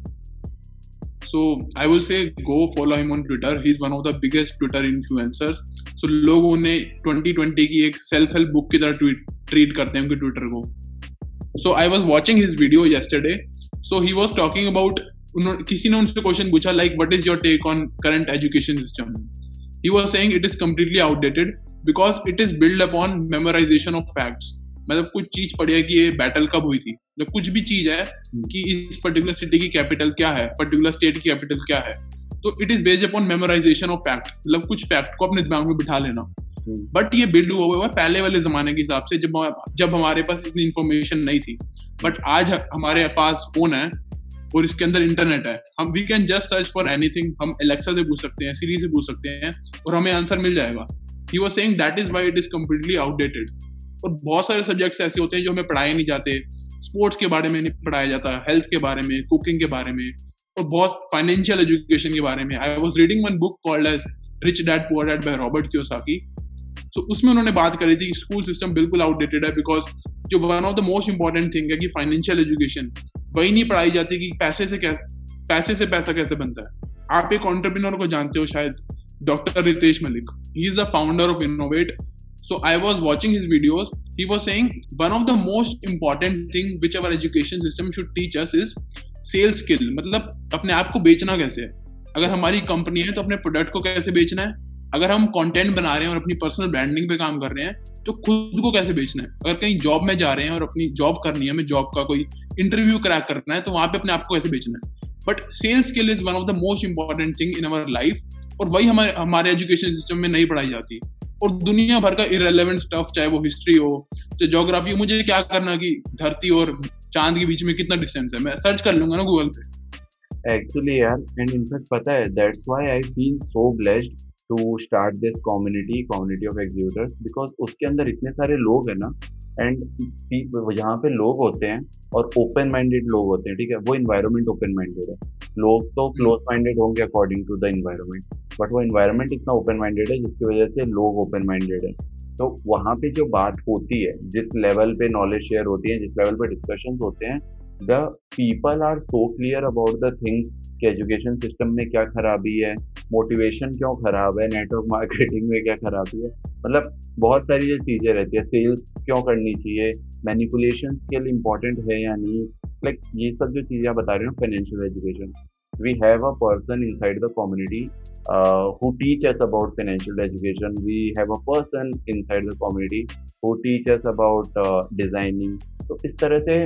so i will say go follow him on twitter. He's one of the biggest twitter influencers. So लोग उन्हें 2020 की एक सेल्फ हेल्प बुक की तरह tweet treat करते हैं उनके Twitter को। So i was watching his video yesterday. So he was talking about किसी ने उनसे क्वेश्चन पूछा like what is your take on current education system he was saying it is completely outdated because it is build upon memorisation of facts मतलब कुछ चीज़ पड़ी है कि ये बैटल कब हुई थी? मतलब कुछ भी चीज़ है कि इस पर्टिकुलर सिटी की कैपिटल क्या है? पर्टिकुलर स्टेट की कैपिटल क्या है? तो it is based upon memorisation of fact मतलब कुछ फैक्ट को अपने दिमाग में बिठा लेना। बट। ये बिल्ड हुआ हुआ पहले वाले जमाने के हिसाब से जब जब हमारे पास इतनी इन्फॉर्मेशन नहीं थी। बट आज हमारे पास फ़ोन है और इसके अंदर इंटरनेट है। हम we can just search for anything हम एलेक्सा से पूछ सकते हैं सीरी से पूछ सकते हैं और हमें आंसर मिल जाएगा। He was saying that is why it is completely outdated और बहुत सारे सब्जेक्ट्स ऐसे होते हैं जो हमें पढ़ाए नहीं जाते। स्पोर्ट्स के बारे में नहीं पढ़ाया जाता हेल्थ के बारे में कुकिंग के बारे में और बहुत फाइनेंशियल एजुकेशन के बारे में। I was reading one book called as rich dad poor dad by Robert Kiyosaki तो उसमें उन्होंने बात करी थी कि स्कूल सिस्टम बिल्कुल आउटडेटेड है बिकॉज़ जो one of the most important thing है कि फाइनेंशियल एजुकेशन वही नहीं पढ़ाई जाती कि पैसे से क्या पैसे से पैसा कैसे बनता है। आप एक ऑन्टरप्रिनर को जानते हो शायद doctor Ritesh Malik he is the founder of Innov8 so, i was watching his videos. He was saying one of the most important thing which our education system should teach us is sales skill मतलब अपने आप को बेचना कैसे है? अगर हमारी company है तो अपने प्रोडक्ट को कैसे बेचना है? अगर हम कंटेंट बना रहे हैं और अपनी पर्सनल ब्रांडिंग पे काम कर रहे हैं तो खुद को कैसे बेचना है? अगर कहीं जॉब में जा रहे हैं और अपनी जॉब करनी है, हमें जॉब का कोई इंटरव्यू क्रैक करना है तो वहाँ पे अपने आप को कैसे बेचना है? But sales skill is one of the most important thing in our life और वही हमारे हमारे एजुकेशन सिस्टम में नहीं पढ़ाई जाती। और दुनिया भर का इरेलीवेंट स्टफ़ चाहे वो हिस्ट्री हो, चाहे जोग्राफी मुझे क्या करना कि धरती और चाँद के बीच में कितना डिस्टेंस है? मैं सर्च कर लूँगा ना गूगल पे। एक्चुअली यार एंड इनफैक्ट पता है that's why I feel so blessed to start this community community of executors because उसके अंदर इतने सारे लोग हैं ना एंड यहाँ पे लोग होते हैं और ओपन माइंडेड लोग होते हैं ठीक है वो इन्वायरमेंट ओपन माइंडेड है लोग तो क्लोज माइंडेड होंगे according to the environment but वो इन्वायरमेंट इतना ओपन माइंडेड है जिसकी वजह से लोग ओपन माइंडेड है तो वहाँ पे जो बात होती है जिस लेवल पे नॉलेज शेयर होती है जिस लेवल पे डिस्कशन होते हैं the people are so clear about the things कि एजुकेशन सिस्टम में क्या खराबी है मोटिवेशन क्यों खराब है? नेटवर्क मार्केटिंग में क्या खराबी है? मतलब बहुत सारी जो चीज़ें रहती है। सेल्स क्यों करनी चाहिए? मैनिपुलेशन के लिए इंपॉर्टेंट है या नहीं? लाइक ये सब जो चीज़ें आप बता रहे हो financial education we have a person inside the community who teaches about financial education we have a person inside the community who teaches about designing तो इस तरह से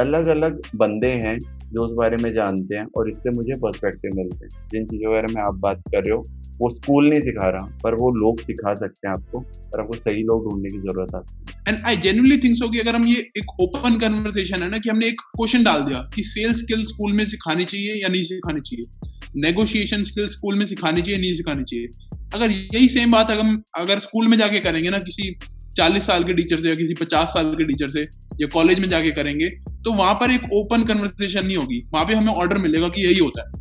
अलग अलग बंदे हैं जो उस बारे में जानते हैं और इससे मुझे पर्सपेक्टिव मिलते हैं। जिन चीज़ों के बारे में आप बात कर रहे हो, वो स्कूल नहीं सिखा रहा, पर वो लोग सिखा सकते हैं आपको और आपको सही लोग ढूँढने की ज़रूरत आती है। And I genuinely think so कि अगर हम ये एक ओपन कन्वर्सेशन है ना कि हमने एक क्वेश्चन डाल दिया कि सेल्स स्किल स्कूल में सिखानी चाहिए या नहीं सिखानी चाहिए? नेगोशिएशन स्किल स्कूल में सिखानी चाहिए नहीं सिखानी चाहिए? अगर यही सेम बात अगर हम, अगर स्कूल में जाके करेंगे ना किसी चालीस साल के टीचर से या किसी पचास साल के टीचर से या कॉलेज में जाके करेंगे तो वहाँ पर एक ओपन कन्वर्सेशन नहीं होगी। वहाँ पे हमें ऑर्डर मिलेगा कि यही होता है।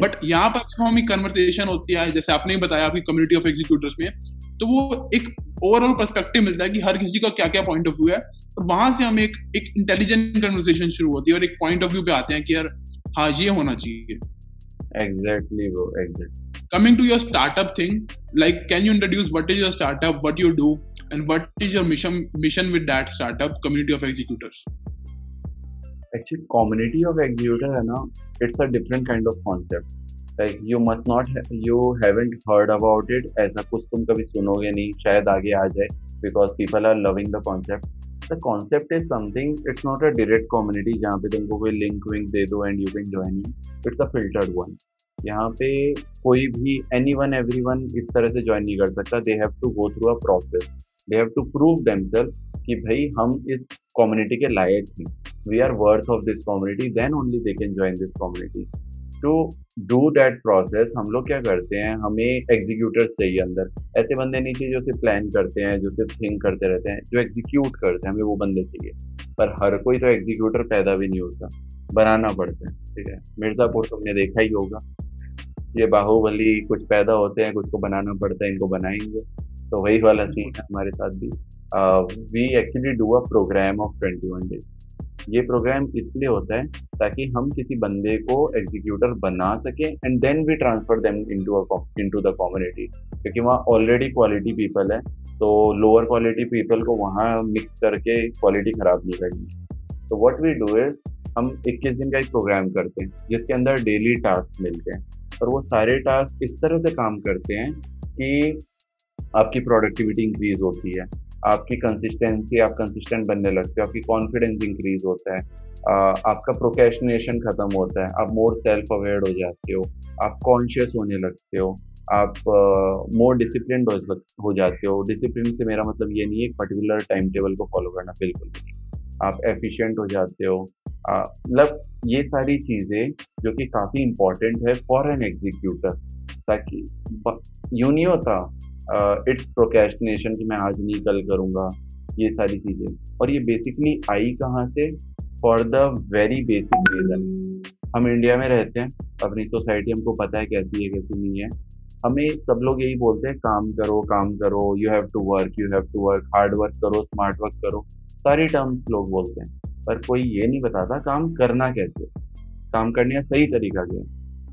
But hmm. यहाँ पर जब हमें कन्वर्सेशन होती है जैसे आपने ही बताया आपकी कम्युनिटी ऑफ़ एग्जीक्यूटिव में तो वो एक ओवरऑल परस्पेक्टिव मिलता है कि हर किसी का क्या क्या पॉइंट ऑफ़ व्यू है। और वहाँ से हम एक एक इंटेलिजेंट कन्वर्सेशन शुरू होती है और एक पॉइंट ऑफ़ व्यू पे आते हैं कि यार हाँ ये होना चाहिए। एग्जैक्टली वो exactly coming to your startup thing like can you introduce what is your startup what you do and what is your mission mission with that startup community of executors actually community of executor है ना it's a different kind of concept like you must not you haven't heard about it ऐसा कुछ तुम कभी सुनोगे नहीं शायद आगे आ जाए because people are loving the concept the concept is something it's not a direct community जहाँ पे तुमको कोई link wink दे दो and you can join in it's a filtered one यहाँ पे कोई भी एनी वन एवरी वन इस तरह से ज्वाइन नहीं कर सकता। They have to go through a process they have to prove themselves कि भाई हम इस कम्युनिटी के लायक हैं। We are worth of this community then only they can join this community to do that process हम लोग क्या करते हैं? हमें एग्जीक्यूटर्स चाहिए अंदर। ऐसे बंदे नहीं चाहिए जो सिर्फ़ प्लान करते हैं, जो सिर्फ़ थिंक करते रहते हैं, जो एग्जीक्यूट करते हैं हमें वो बंदे चाहिए। पर हर कोई तो एग्जीक्यूटर पैदा भी नहीं होता। बनाना पड़ता है, ठीक है? मिर्ज़ापुर तुमने देखा ही होगा। ये बाहुबली कुछ पैदा होते हैं कुछ को बनाना पड़ता है इनको बनाएँगे। तो वही वाला सीन है हमारे साथ भी। We actually do a program of twenty one days ये प्रोग्राम इसलिए होता है ताकि हम किसी बंदे को एग्जीक्यूटर बना सकें and then we transfer them into into the community क्योंकि वहाँ ऑलरेडी क्वालिटी पीपल है तो लोअर क्वालिटी पीपल को वहाँ मिक्स करके क्वालिटी ख़राब नहीं करनी तो व्हाट वी डू इज़ हम 21 दिन का एक प्रोग्राम करते हैं जिसके अंदर डेली टास्क मिलते हैं। और वो सारे टास्क इस तरह से काम करते हैं कि आपकी प्रोडक्टिविटी इंक्रीज होती है, आपकी कंसिस्टेंसी आप कंसिस्टेंट बनने लगते हो, आपकी कॉन्फिडेंस इंक्रीज होता है आपका प्रोकेशनेशन खत्म होता है, आप मोर सेल्फ अवेयर हो जाते हो, आप कॉन्शियस होने लगते हो, आप मोर डिसिप्लिन हो जाते हो। डिसिप्लिन से मेरा मतलब ये नहीं है पर्टिकुलर टाइम टेबल को फॉलो करना बिल्कुल भी आप एफिशिएंट हो जाते हो मतलब ये सारी चीज़ें जो कि काफ़ी इम्पोर्टेंट है फॉर एन एग्जीक्यूटर ताकि यूँ नहीं होता इट्स प्रोकेशनेशन कि मैं आज नहीं, कल करूँगा, ये सारी चीज़ें। और ये बेसिकली आई कहाँ से? For the very basic reason हम इंडिया में रहते हैं, अपनी सोसाइटी हमको पता है कैसी है, कैसी नहीं है। हमें सब लोग यही बोलते हैं, काम करो काम करो you have to work you have to work hard work करो स्मार्ट वर्क करो। सारी टर्म्स लोग बोलते हैं। पर कोई ये नहीं बताता काम करना कैसे? काम करने का सही तरीका क्या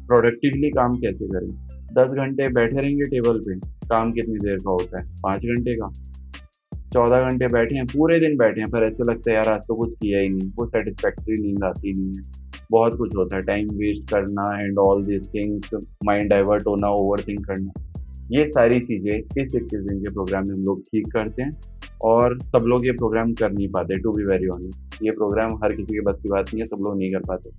प्रोडक्टिवली काम कैसे करें? दस घंटे बैठे रहेंगे टेबल पे, काम कितनी देर का होता है? पाँच घंटे का। चौदह घंटे बैठे हैं, पूरे दिन बैठे हैं, पर ऐसे लगता है यार आज तो कुछ किया ही नहीं वो सेटिस्फैक्ट्री नींद आती नहीं है। बहुत कुछ होता है टाइम वेस्ट करना and all this things mind divert होना ओवर थिंक करना। ये सारी चीज़ें इस इक्कीस दिन के प्रोग्राम में हम लोग ठीक करते हैं। और सब लोग ये प्रोग्राम कर नहीं पाते टू बी वेरी ऑनेस्ट ये प्रोग्राम हर किसी के बस की बात नहीं है, सब लोग नहीं कर पाते।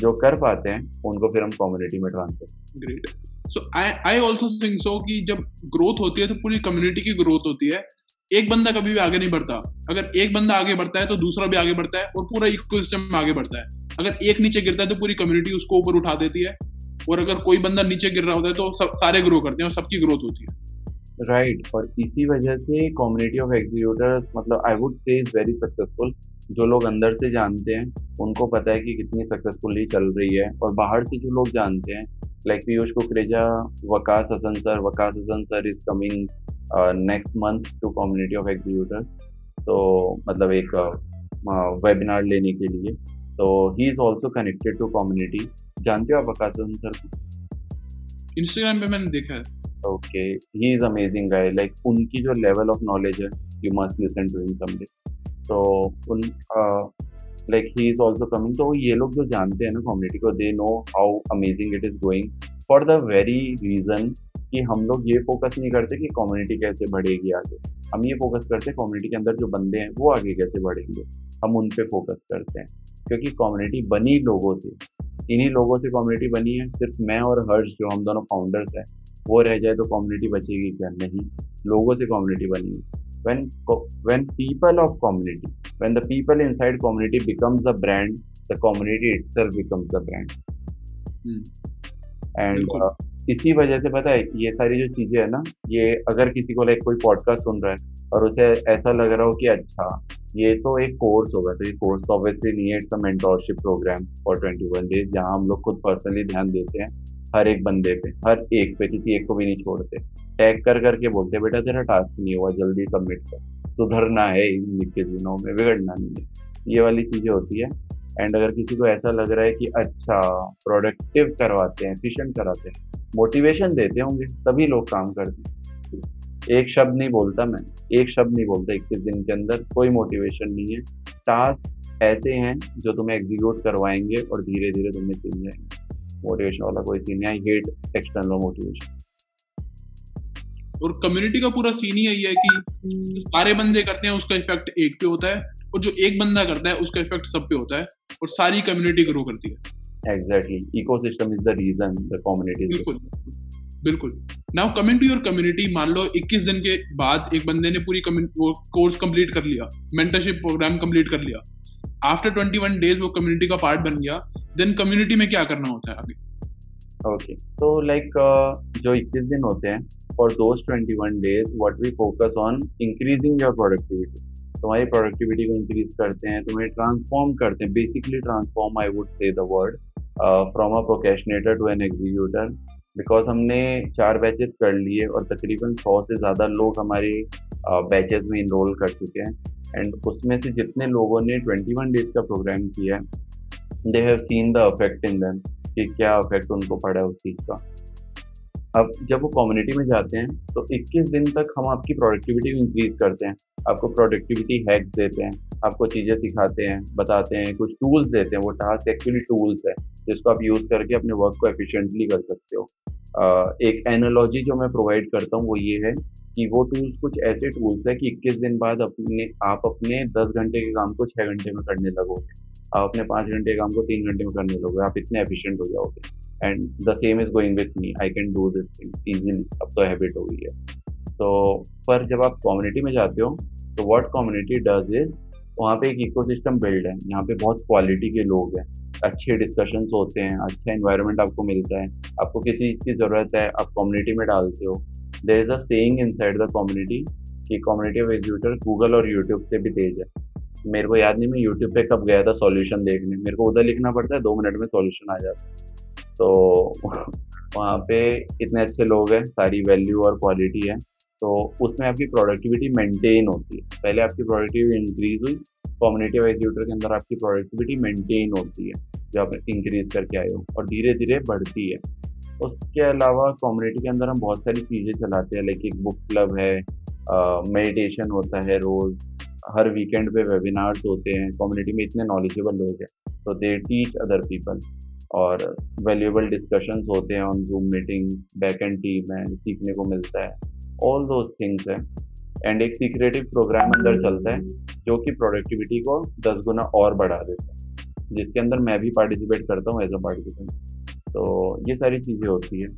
जो कर पाते हैं, उनको फिर हम कम्युनिटी में transfer great so I I also think so कि जब ग्रोथ होती है तो पूरी कम्युनिटी की ग्रोथ होती है। एक बंदा कभी भी आगे नहीं बढ़ता। अगर एक बंदा आगे बढ़ता है तो दूसरा भी आगे बढ़ता है और पूरा इकोसिस्टम आगे बढ़ता है। अगर एक नीचे गिरता है तो पूरी कम्युनिटी उसको ऊपर उठा देती है। और अगर कोई बंदा नीचे गिर रहा होता है तो सब, सारे ग्रो करते हैं और सबकी ग्रोथ होती है। राइट. और इसी वजह से कम्युनिटी ऑफ़ एग्जीक्यूटर्स मतलब I would say is very successful जो लोग अंदर से जानते हैं उनको पता है कि कितनी सक्सेसफुली चल रही है। और बाहर से जो लोग जानते हैं like Piyush Kukreja Waqas Hasan sir Waqas Hasan sir is coming next month to community of executors तो मतलब एक वेबिनार uh, लेने के लिए। तो he is also connected to community जानते हो आप वकास हसन सर को? इंस्टाग्राम पे मैंने देखा है। Okay he is amazing guy like उनकी जो लेवल ऑफ़ नॉलेज है you must listen to him someday तो उन like he is also coming तो ये लोग जो जानते हैं ना कम्युनिटी को they know how amazing it is going for the very reason कि हम लोग ये फोकस नहीं करते कि कम्युनिटी कैसे बढ़ेगी आगे. हम ये फोकस करते हैं कम्युनिटी के अंदर जो बंदे हैं, वो आगे कैसे बढ़ेंगे. हम उन पर फोकस करते हैं. क्योंकि कम्युनिटी बनी लोगों से. इन्हीं लोगों से कम्युनिटी बनी है. सिर्फ़ मैं और हर्ष जो हम दोनों फाउंडर्स हैं वो रह जाए तो कम्युनिटी बचेगी क्या? नहीं। लोगों से कम्युनिटी बनी है when when people of community when the people inside community becomes the brand the community itself becomes the brand. Hmm. and uh, इसी वजह से पता है ये सारी जो चीज़ें है ना ये अगर किसी को लाइक कोई पॉडकास्ट सुन रहा है और उसे ऐसा लग रहा हो कि अच्छा ये तो एक कोर्स होगा तो ये कोर्स तो ऑब्वियसली नहीं है it's a mentorship program for twenty one days जहाँ हम लोग खुद पर्सनली ध्यान देते हैं। हर एक बंदे पे, हर एक पे, किसी एक को भी नहीं छोड़ते। टैग कर करके बोलते, बेटा, तेरा टास्क नहीं हुआ जल्दी सबमिट कर। सुधरना है इन के दिनों में, बिगड़ना नहीं है। ये वाली चीज़ें होती है। एंड अगर किसी को ऐसा लग रहा है कि अच्छा प्रोडक्टिव करवाते हैं एफिशिएंट कराते हैं मोटिवेशन देते होंगे, तभी लोग काम करते हैं। एक शब्द नहीं बोलता मैं, एक शब्द नहीं बोलता इक्कीस दिन के अंदर, कोई मोटिवेशन नहीं है। टास्क ऐसे हैं जो तुम्हें एग्जीक्यूट करवाएँगे और धीरे धीरे तुम्हें चिन जाएँगे मोटिवेशन वाला कोई सीन नहीं आई हेट एक्सटर्नल मोटिवेशन और कम्युनिटी का पूरा सीन ही यही है कि सारे बंदे करते हैं उसका इफ़ेक्ट एक पे होता है और जो एक बंदा करता है उसका इफ़ेक्ट सब पे होता है और सारी कम्युनिटी ग्रो करती है। Exactly ecosystem is the reason the community बिल्कुल बिल्कुल। Now coming to your community मान लो 21 दिन के बाद एक बंदे ने पूरी कोर्स कंप्लीट कर लिया मेंटरशिप प्रोग्राम कंप्लीट कर लिया। आफ्टर 21 डेज़ वो कम्युनिटी का पार्ट बन गया। देन कम्युनिटी में क्या करना होता है आगे ओके तो लाइक जो 21 दिन होते हैं for those 21 days what we focus on increasing your productivity तुम्हारी प्रोडक्टिविटी को इंक्रीज करते हैं, तुम्हें ट्रांसफॉर्म करते हैं basically transform I would say the word from a procrastinator to an executor because हमने चार बैचेस कर लिए और तकरीबन सौ से ज़्यादा लोग हमारे बैचेस में इनरोल कर चुके हैं। एंड उसमें से जितने लोगों ने ट्वेंटी वन डेज़ का प्रोग्राम किया है they have seen the effect in than कि क्या अफेक्ट उनको पड़ा है उस चीज़ का। अब जब वो कम्युनिटी में जाते हैं तो 21 दिन तक हम आपकी प्रोडक्टिविटी इंक्रीज करते हैं। आपको प्रोडक्टिविटी हैक्स देते हैं, आपको चीज़ें सिखाते हैं, बताते हैं, कुछ टूल्स देते हैं, वो टास्क एक्चुअली टूल्स है, जिसको आप यूज़ करके अपने वर्क को एफिशिएंटली कर सकते हो। एक एनोलॉजी जो मैं प्रोवाइड करता हूँ वो ये है कि वो टूल्स कुछ ऐसे टूल्स है कि 21 दिन बाद अपने, आप अपने 10 घंटे के काम को 6 घंटे में करने लगोगे। आप अपने पाँच घंटे के काम को तीन घंटे में करने लगोगे, आप इतने एफिशिएंट हो जाओगे। And the same is going with me I can do this thing easily अब तो हैबिट हो गई है। तो पर जब आप कम्युनिटी में जाते हो तो व्हाट कम्युनिटी डज इज़ वहाँ पे एक इकोसिस्टम बिल्ड है। यहाँ पे बहुत क्वालिटी के लोग हैं। अच्छे डिस्कशंस होते हैं अच्छा इन्वायरमेंट आपको मिलता है। आपको किसी चीज़ की ज़रूरत है, आप कम्युनिटी में डालते हो। There is a saying inside the community कि कम्युनिटी ऑफ़ एग्जीक्यूटर गूगल और यूट्यूब से भी तेज है। मेरे को याद नहीं, मैं यूट्यूब पे कब गया था सॉल्यूशन देखने। मेरे को उधर लिखना पड़ता है, दो मिनट में सॉल्यूशन आ जाता है। तो [LAUGHS] वहाँ पे इतने अच्छे लोग हैं, सारी वैल्यू और क्वालिटी है। तो उसमें आपकी प्रोडक्टिविटी मेंटेन होती है। पहले आपकी प्रोडक्टिविटी इंक्रीज हुई कॉम्युनिटी एग्जीक्यूटर के अंदर आपकी प्रोडक्टिविटी मेंटेन होती है, जो आप इंक्रीज करके आए हो, और धीरे धीरे बढ़ती है। उसके अलावा कम्युनिटी के अंदर हम बहुत सारी चीज़ें चलाते हैं लाइक एक बुक क्लब है मेडिटेशन होता है रोज़, हर वीकेंड पे वेबिनार्स होते हैं कम्युनिटी में इतने नॉलेजेबल लोग हैं तो दे टीच अदर पीपल और वैल्यूएबल डिस्कशंस होते हैं on Zoom meeting back end team है, सीखने को मिलता है। ऑल दो थिंग्स है। एंड एक सीक्रेटिव प्रोग्राम अंदर चलता है जो कि प्रोडक्टिविटी को दस गुना और बढ़ा देता है। जिसके अंदर मैं भी पार्टिसिपेट करता हूँ एज अ पार्टिसिपेंट तो ये सारी चीज़ें होती है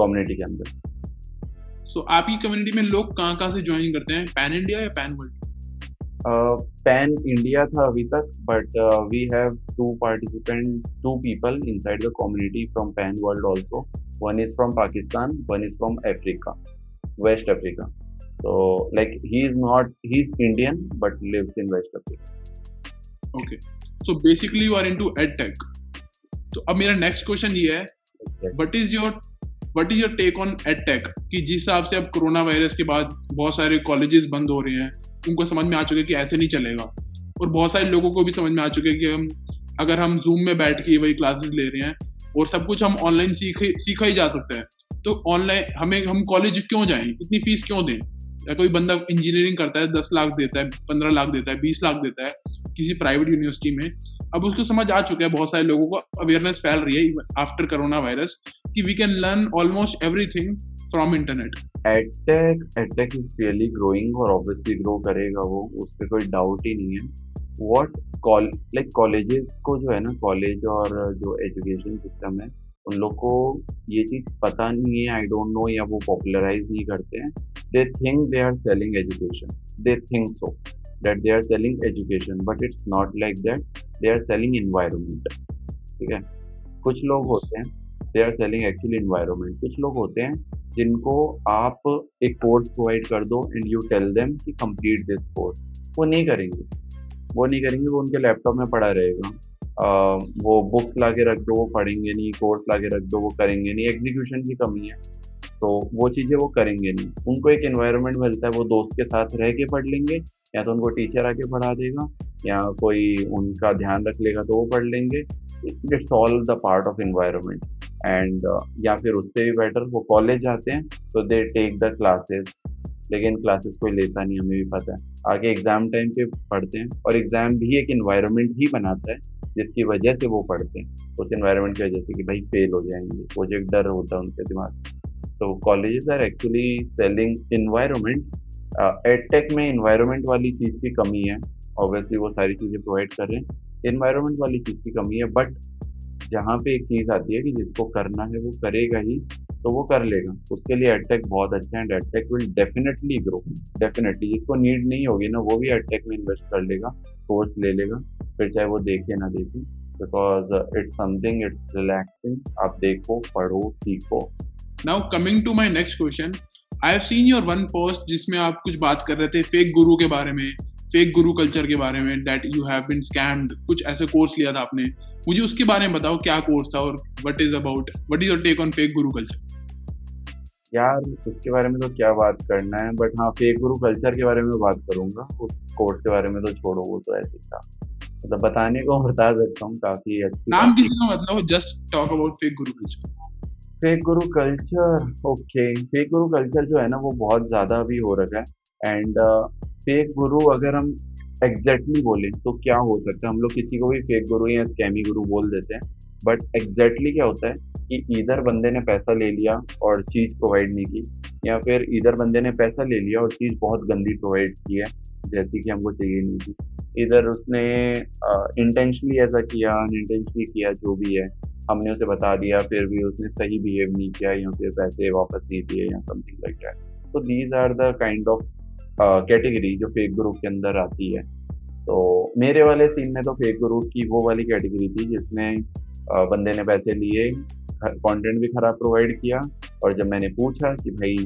कम्युनिटी के अंदर। सो so, आपकी कम्युनिटी में लोग कहाँ कहाँ से ज्वाइन करते हैं? पैन इंडिया या पैन वर्ल्ड पैन इंडिया था अभी तक but we have to participant to people inside the community from pan world also one is from Pakistan one is from africa west africa. So like he is not he's indian but lives in west africa. Okay. So basically you are into ed tech. तो अब मेरा next question ये है what is your what is your take on edtech कि जिस हिसाब से अब कोरोना वायरस के बाद बहुत सारे कॉलेजेस बंद हो रहे हैं उनको समझ में आ चुके कि ऐसे नहीं चलेगा। और बहुत सारे लोगों को भी समझ में आ चुके कि हम अगर हम जूम में बैठ के वही क्लासेस ले रहे हैं और सब कुछ हम ऑनलाइन सीख सीखा ही जा सकता है। तो ऑनलाइन हमें, हम कॉलेज क्यों जाएँ? इतनी फ़ीस क्यों दें? या कोई बंदा इंजीनियरिंग करता है, दस लाख देता है, पंद्रह लाख देता है, बीस लाख देता है, किसी प्राइवेट यूनिवर्सिटी में, अब उसको समझ आ चुका है बहुत सारे लोगों को अवेयरनेस फैल रही है आफ्टर कोरोना वायरस कि we can learn almost everything from internet edtech edtech is really growing और ऑब्वियसली ग्रो करेगा वो, उस पर कोई डाउट ही नहीं है। वॉट लाइक कॉलेजेस को जो है ना कॉलेज और जो एजुकेशन सिस्टम है उन लोग को ये चीज़ पता नहीं है आई डोंट नो या वो पॉपुलराइज नहीं करते हैं। They think they are selling education they think so that they are selling education but it's not like that they are selling environment ठीक है? कुछ लोग होते हैं they are selling actually environment कुछ लोग होते हैं, जिनको आप एक कोर्स प्रोवाइड कर दो एंड यू टेल देम कि कंप्लीट दिस कोर्स वो नहीं करेंगे। वो नहीं करेंगे, वो उनके लैपटॉप में पड़ा रहेगा। वो बुक्स ला के रख दो, वो पढ़ेंगे नहीं, कोर्स ला के रख दो, वो करेंगे नहीं एग्जीक्यूशन की कमी है। तो वो चीज़ें वो करेंगे नहीं। उनको एक इन्वायरमेंट मिलता है, वो दोस्त के साथ रह के पढ़ लेंगे, या तो उनको टीचर आके पढ़ा देगा, या कोई उनका ध्यान रख लेगा तो वो पढ़ लेंगे। It's all the part of environment and या फिर उससे भी बेटर वो कॉलेज जाते हैं तो दे टेक द क्लासेस लेकिन क्लासेस कोई लेता नहीं, हमें भी पता है। आगे एग्ज़ाम टाइम पे पढ़ते हैं, और एग्ज़ाम भी एक इन्वायरमेंट ही बनाता है। जिसकी वजह से वो पढ़ते हैं। उस इन्वायरमेंट की वजह से कि भाई फेल हो जाएँगे। जो डर होता है उनके दिमाग तो colleges are actually selling environment edtech में इन्वायरमेंट वाली चीज़ की कमी है। ऑब्वियसली वो सारी चीज़ें प्रोवाइड कर रहे हैं। इन्वायरमेंट वाली चीज़ की कमी है बट जहाँ पे एक चीज़ आती है कि जिसको करना है वो करेगा ही तो वो कर लेगा। उसके लिए एडटेक बहुत अच्छा है and edtech will definitely grow definitely जिसको नीड नहीं होगी ना, वो भी एडटेक में इन्वेस्ट कर लेगा कोर्स ले लेगा। फिर चाहे वो देखे ना देखे because it's something it's relaxing आप देखो पढ़ो सीखो। Now coming to my next question I have seen your one post जिसमें आप कुछ बात कर रहे थे फेक गुरु के बारे में फेक गुरु कल्चर के बारे में that you have been scammed कुछ ऐसे कोर्स लिया था आपने। मुझे उसके बारे में बताओ क्या कोर्स था और what is about what is your take on fake guru culture यार उसके बारे में तो क्या बात करना है बट हाँ फेक गुरु कल्चर के बारे में बात करूँगा उस कोर्स के बारे में तो छोड़ो वो तो ऐसे था। मतलब बताने को बता सकता हूँ काफ़ी अच्छी नाम किसी का मतलब just talk about fake guru culture fake guru culture okay fake guru culture जो है ना वो बहुत ज़्यादा अभी हो रखा है। एंड फेक गुरु अगर हम एग्जैक्टली बोले तो क्या हो सकता है? हम लोग किसी को भी फेक गुरु या स्कैमी गुरु बोल देते हैं। बट एग्जैक्टली क्या होता है कि इधर बंदे ने पैसा ले लिया और चीज़ प्रोवाइड नहीं की या फिर इधर बंदे ने पैसा ले लिया और चीज़ बहुत गंदी प्रोवाइड की है जैसी कि हमको चाहिए नहीं थी। इधर उसने इंटेंशनली ऐसा किया अनइंटेंशनली किया जो भी है हमने उसे बता दिया फिर भी उसने सही बिहेव नहीं किया या फिर पैसे वापस नहीं दिए या समथिंग लाइक दैट तो these are the kind of category जो फेक ग्रुप के अंदर आती है. तो मेरे वाले सीन में तो फेक ग्रुप की वो वाली कैटेगरी थी जिसमें बंदे ने पैसे लिए कंटेंट भी खराब प्रोवाइड किया और जब मैंने पूछा कि भाई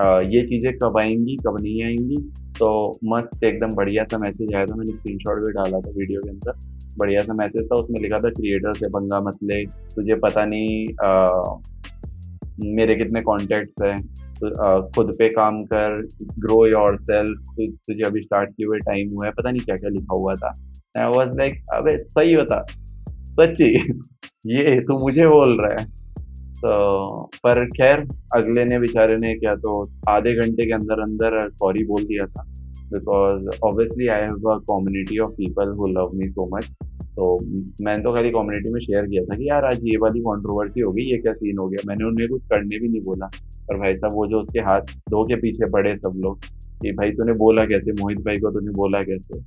आ, ये चीज़ें कब आएँगी कब नहीं आएँगी तो मस्त एकदम बढ़िया सा मैसेज आया था मैंने स्क्रीनशॉट भी डाला था वीडियो के अंदर। बढ़िया सा मैसेज था उसमें लिखा था क्रिएटर से पंगा मत ले तुझे पता नहीं आ, मेरे कितने कॉन्टेक्ट्स हैं तो, खुद पे काम कर ग्रो योर सेल्फ तुझे अभी स्टार्ट किए हुए टाइम हुआ है पता नहीं क्या क्या लिखा हुआ था। वॉज़ लाइक अबे सही होता सच्ची [LAUGHS] ये तू मुझे बोल रहा है। पर खैर, अगले ने बेचारे ने क्या तो आधे घंटे के अंदर अंदर सॉरी बोल दिया था। Because obviously I have a community of people who love me so much तो मैंने तो खाली कम्युनिटी में शेयर किया था कि यार आज ये वाली कॉन्ट्रोवर्सी हो गई, ये क्या सीन हो गया? मैंने उन्हें कुछ करने भी नहीं बोला। पर भाई साहब, वो जो उसके हाथ धो के पीछे पड़े सब लोग कि भाई तूने बोला कैसे? मोहित भाई को तूने बोला कैसे?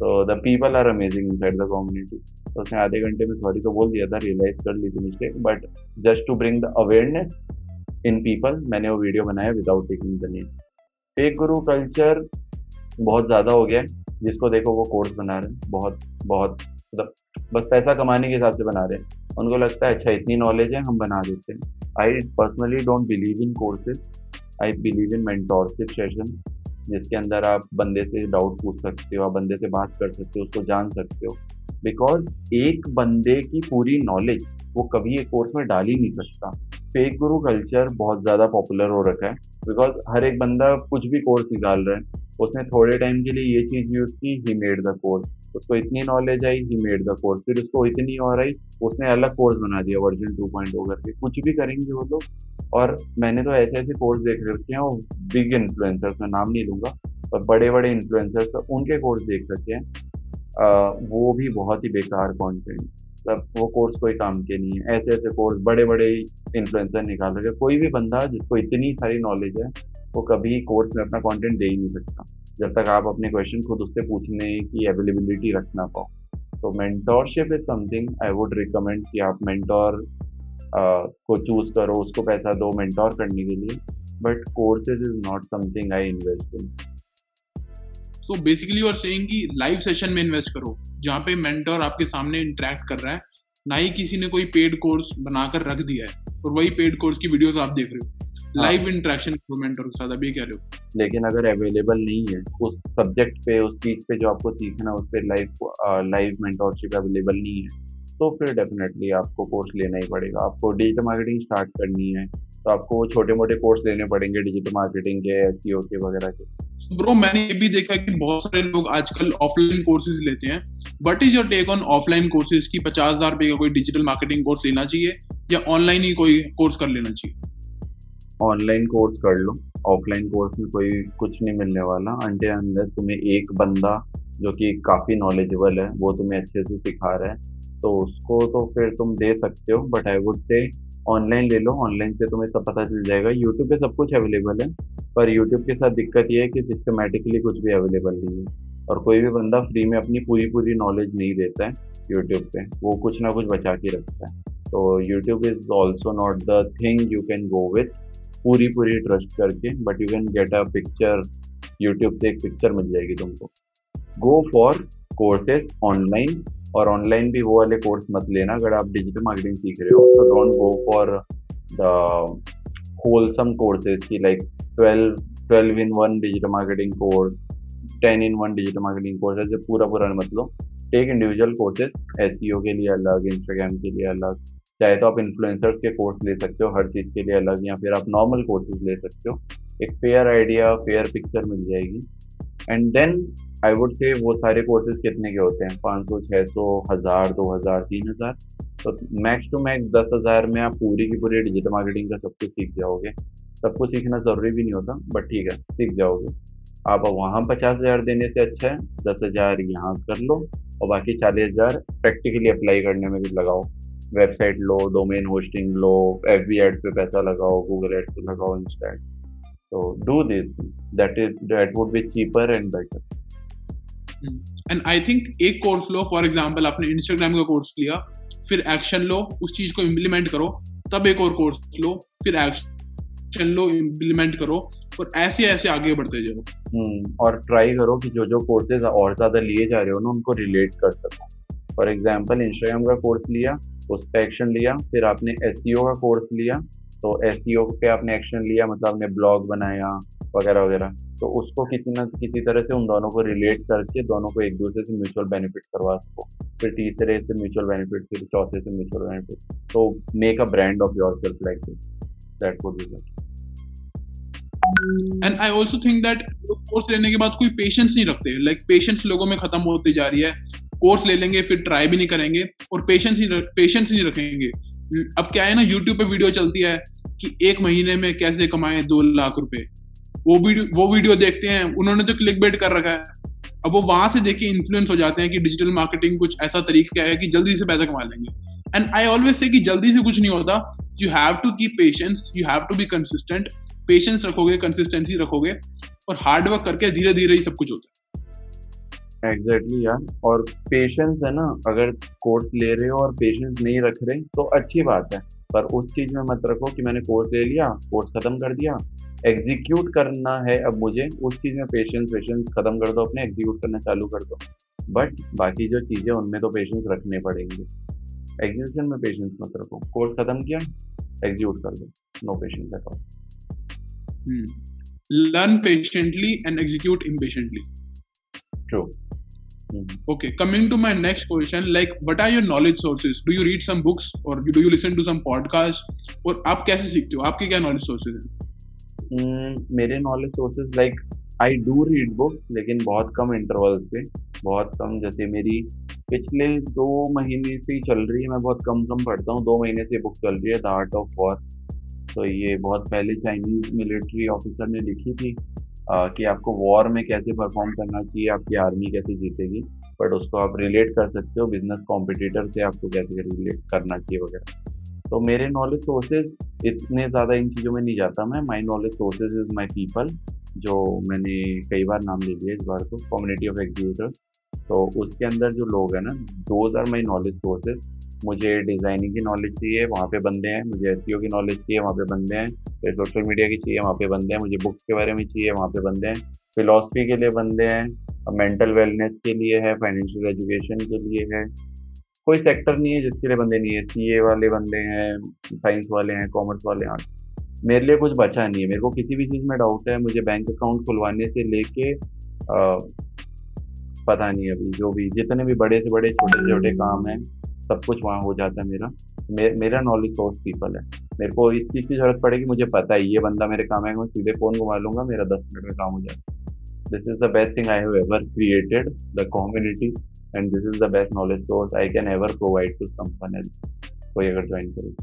तो the people are amazing inside the community तो उसने आधे घंटे में सॉरी तो बोल दिया था रियलाइज़ कर ली थी mistake but just to bring the awareness in people मैंने वो वीडियो बनाया without taking the name fake guru culture बहुत ज़्यादा हो गया है, जिसको देखो वो कोर्स बना रहे हैं, बहुत बहुत मतलब बस पैसा कमाने के हिसाब से बना रहे हैं। उनको लगता है अच्छा इतनी नॉलेज है, हम बना देते हैं। I personally don't believe in courses I believe in mentorship session जिसके अंदर आप बंदे से डाउट पूछ सकते हो, आप बंदे से बात कर सकते हो, उसको जान सकते हो। बिकॉज़ एक बंदे की पूरी नॉलेज वो कभी एक कोर्स में डाल ही नहीं सकता। फेक गुरु कल्चर बहुत ज़्यादा पॉपुलर हो रखा है। बिकॉज़ हर एक बंदा कुछ भी कोर्स निकाल रहा है। उसने थोड़े टाइम के लिए ये चीज़ यूज़ की ही मेड द कोर्स उसको इतनी knowledge I he made the course फिर उसको इतनी और आई, उसने अलग कोर्स बना दिया वर्जन टू पॉइंट ओ करके। कुछ भी करेंगे वो लोग। और मैंने तो ऐसे ऐसे कोर्स देख रखे हैं, और बिग इन्फ्लुएंसर्स मैं नाम नहीं लूँगा, पर बड़े बड़े इन्फ्लुएंसर्स उनके कोर्स देख रखे हैं। वो भी बहुत ही बेकार कॉन्टेंट मतलब वो कोर्स कोई काम के नहीं है। ऐसे ऐसे कोर्स बड़े बड़े इन्फ्लुएंसर निकाल रहे कोई भी बंदा जिसको इतनी सारी नॉलेज है, वो कभी कोर्स में अपना कंटेंट दे ही नहीं सकता। जब तक आप अपने क्वेश्चन खुद उससे पूछने की अवेलेबिलिटी रख ना पाओ। तो mentorship is something I would recommend कि आप मेंटोर को चूज़ करो, उसको पैसा दो मेंटोर करने के लिए। But courses is not something I invest in so basically you are saying कि लाइव सेशन में इन्वेस्ट करो, जहाँ पे मेंटोर आपके सामने इंटरेक्ट कर रहा है। ना ही किसी ने कोई पेड कोर्स बनाकर रख दिया है, और वही पेड कोर्स की वीडियोस आप देख रहे हो। लाइव हाँ। इंटरेक्शन मेंटर के साथ अभी कह रहे हो। लेकिन अगर अवेलेबल नहीं है उस सब्जेक्ट पे उस चीज़ पे जो आपको सीखना उस पे लाइव लाइव मेंटोरशिप अवेलेबल नहीं है तो फिर डेफिनेटली आपको कोर्स लेना ही पड़ेगा। आपको डिजिटल मार्केटिंग स्टार्ट करनी है तो आपको छोटे मोटे कोर्स लेने पड़ेंगे डिजिटल मार्केटिंग के एस e के वगैरह के। ब्रो मैंने ये भी देखा कि बहुत सारे लोग आजकल ऑफलाइन कोर्सेज लेते हैं। What is your take on offline courses की पचास हज़ार रुपये का कोई डिजिटल मार्केटिंग कोर्स लेना चाहिए या ऑनलाइन ही कोई कोर्स कर लेना चाहिए? ऑनलाइन कोर्स कर लो। ऑफलाइन कोर्स में कोई कुछ नहीं मिलने वाला। अंडे अंदर तुम्हें एक बंदा जो कि काफ़ी नॉलेजेबल है, वो तुम्हें अच्छे से सिखा रहा है तो उसको तो फिर तुम दे सकते हो। But I would say online ले लो। ऑनलाइन से तुम्हें सब पता चल जाएगा। यूट्यूब पे सब कुछ अवेलेबल है। पर यूट्यूब के साथ दिक्कत ये है कि सिस्टमेटिकली कुछ भी अवेलेबल नहीं है। और कोई भी बंदा फ्री में अपनी पूरी पूरी नॉलेज नहीं देता है यूट्यूब पे। वो कुछ ना कुछ बचा के रखता है। तो YouTube is also not the thing you can go with पूरी पूरी ट्रस्ट करके but you can get a picture YouTube से एक पिक्चर मिल जाएगी तुमको। गो फॉर कोर्सेज ऑनलाइन और ऑनलाइन भी वो वाले कोर्स मत लेना, अगर आप डिजिटल मार्केटिंग सीख रहे हो तो don't go for the wholesome courses की like twelve twelve in one digital marketing course ten in one digital marketing course ऐसे पूरा पूरा मतलब टेक इंडिविजुअल कोर्सेज एस के लिए अलग इंस्टाग्राम के लिए अलग चाहे तो आप इन्फ्लुएंसर्स के कोर्स ले सकते हो, हर चीज़ के लिए अलग, या फिर आप नॉर्मल कोर्सेज ले सकते हो। एक फेयर आइडिया फेयर पिक्चर मिल जाएगी। एंड देन आई वुड से वो सारे कोर्सेज कितने के होते हैं? पाँच सौ छः सौ, हज़ार, दो हज़ार, तीन हज़ार। तो मैक्स टू मैक्स दस हज़ार में आप पूरी की पूरी डिजिटल मार्केटिंग का सब कुछ सीख जाओगे। सब कुछ सीखना ज़रूरी भी नहीं होता बट ठीक है, सीख जाओगे। आप वहाँ पचास हज़ार देने से अच्छा है, दस हज़ार यहाँ कर लो, और बाकी चालीस हज़ार प्रैक्टिकली अप्लाई करने में भी लगाओ। वेबसाइट लो डोमेन होस्टिंग लो एफ़ बी एड्स पे पैसा लगाओ गूगल एड्स पे लगाओ इंस्टेंट तो do this that is that would be cheaper and better and I think एक कोर्स लो फॉर एग्ज़ाम्पल आपने इंस्टाग्राम का कोर्स लिया फिर एक्शन लो उस चीज़ को इम्प्लीमेंट करो तब एक और कोर्स लो फिर एक्शन लो इम्प्लीमेंट करो और ऐसे ऐसे आगे बढ़ते जाओ। हम्म, और ट्राई करो कि जो जो कोर्सेज और ज़्यादा लिए जा रहे हो ना उनको रिलेट कर सको। फॉर एग्ज़ाम्पल इंस्टाग्राम का कोर्स लिया उस पर एक्शन लिया फिर आपने एस e का कोर्स लिया तो एस e पे आपने एक्शन लिया मतलब आपने ब्लॉग बनाया वगैरह वगैरह। तो उसको किसी न किसी तरह से उन दोनों को रिलेट करके दोनों को एक दूसरे से म्यूचुअल बेनिफिट करवा सको। फिर तीसरे से म्यूचुअल बेनिफिट फिर चौथे से म्यूचुअल बेनिफिट तो make a brand of yourself like that would be and I also think that course लेने के बाद कोई पेशेंस नहीं रखते। लाइक like, पेशेंस लोगों में खत्म होती जा रही है। कोर्स ले लेंगे, फिर ट्राई भी नहीं करेंगे और पेशेंस ही पेशेंस नहीं रखेंगे। अब क्या है ना यूट्यूब पे वीडियो चलती है कि एक महीने में कैसे कमाए दो लाख रुपए। वो वीडियो वो वीडियो देखते हैं, उन्होंने तो क्लिक बेट कर रखा है। अब वो वहाँ से देख के इन्फ्लुएंस हो जाते हैं कि डिजिटल मार्केटिंग कुछ ऐसा तरीका है कि जल्दी से पैसा कमा लेंगे। एंड आई ऑलवेज से कि जल्दी से कुछ नहीं होता। You have to keep patience you have to be consistent patience रखोगे कंसिस्टेंसी रखोगे और हार्डवर्क करके धीरे धीरे ही सब कुछ होता है। एग्जैक्टली exactly यार। और पेशेंस है ना अगर कोर्स ले रहे हो और पेशेंस नहीं रख रहे तो अच्छी बात है। पर उस चीज़ में मत रखो कि मैंने कोर्स ले लिया कोर्स खत्म कर दिया। एग्जीक्यूट करना है अब मुझे उस चीज़ में पेशेंस पेशेंस खत्म कर दो अपने एग्जीक्यूट करना चालू कर दो। बट बाकी जो चीज़ें उनमें तो पेशेंस रखने पड़ेंगे। एग्जीक्यूशन में पेशेंस मत रखो। कोर्स खत्म किया एग्जीक्यूट कर दो। No patience at all learn patiently and execute impatiently true. Okay, coming to my next question, like what are your knowledge sources? Do you read some books or do you listen to some podcast? और आप कैसे सीखते हो आपके क्या knowledge sources हैं mm, मेरे knowledge sources like I do read book लेकिन बहुत कम इंटरवल्स पे बहुत कम जैसे मेरी पिछले दो महीने से ही चल रही है मैं बहुत कम कम पढ़ता हूँ दो महीने से बुक चल रही है द आर्ट ऑफ़ वॉर तो ये बहुत पहले चाइनीज़ मिलिट्री ऑफिसर ने लिखी थी कि आपको वॉर में कैसे परफॉर्म करना चाहिए, आपकी आर्मी कैसे जीतेगी बट उसको आप रिलेट कर सकते हो बिज़नेस कॉम्पिटिटर से आपको कैसे रिलेट करना चाहिए वगैरह। तो मेरे नॉलेज सोर्सेज इतने ज़्यादा इन चीज़ों में नहीं जाता मैं। My knowledge sources is my people जो मैंने कई बार नाम ले लिया इस बार को कम्युनिटी ऑफ़ एग्जीक्यूटर तो उसके अंदर जो लोग हैं ना those are my knowledge sources मुझे डिज़ाइनिंग की नॉलेज चाहिए, वहाँ पे बंदे हैं, मुझे एस e की नॉलेज चाहिए, वहाँ पे बंदे हैं, फिर सोशल मीडिया की चाहिए, वहाँ पे बंदे हैं, मुझे बुक्स के बारे में चाहिए, वहाँ पे बंदे हैं फिलोसफी के लिए बंदे हैं मेंटल वेलनेस के लिए है फाइनेंशियल एजुकेशन के लिए है। कोई सेक्टर नहीं है जिसके लिए बंदे नहीं है सी वाले बंदे हैं साइंस वाले हैं कॉमर्स वाले हैं, मेरे लिए कुछ बचा नहीं है, मेरे को किसी भी चीज़ में डाउट है, मुझे बैंक अकाउंट खुलवाने से लेके पता नहीं अभी, जो भी, जितने भी बड़े से बड़े, छोटे छोटे काम हैं सब कुछ वहाँ हो जाता है मेरा। मे, मेरा नॉलेज सोर्स पीपल है। मेरे को इस चीज़ की ज़रूरत पड़ेगी मुझे पता है ये बंदा मेरे काम आएगा मैं सीधे फ़ोन घुमा लूँगा मेरा दस मिनट में काम हो जाएगा। This is the best thing I have ever created the community and this is the best knowledge source I can ever provide to someone else कोई अगर ज्वाइन करे।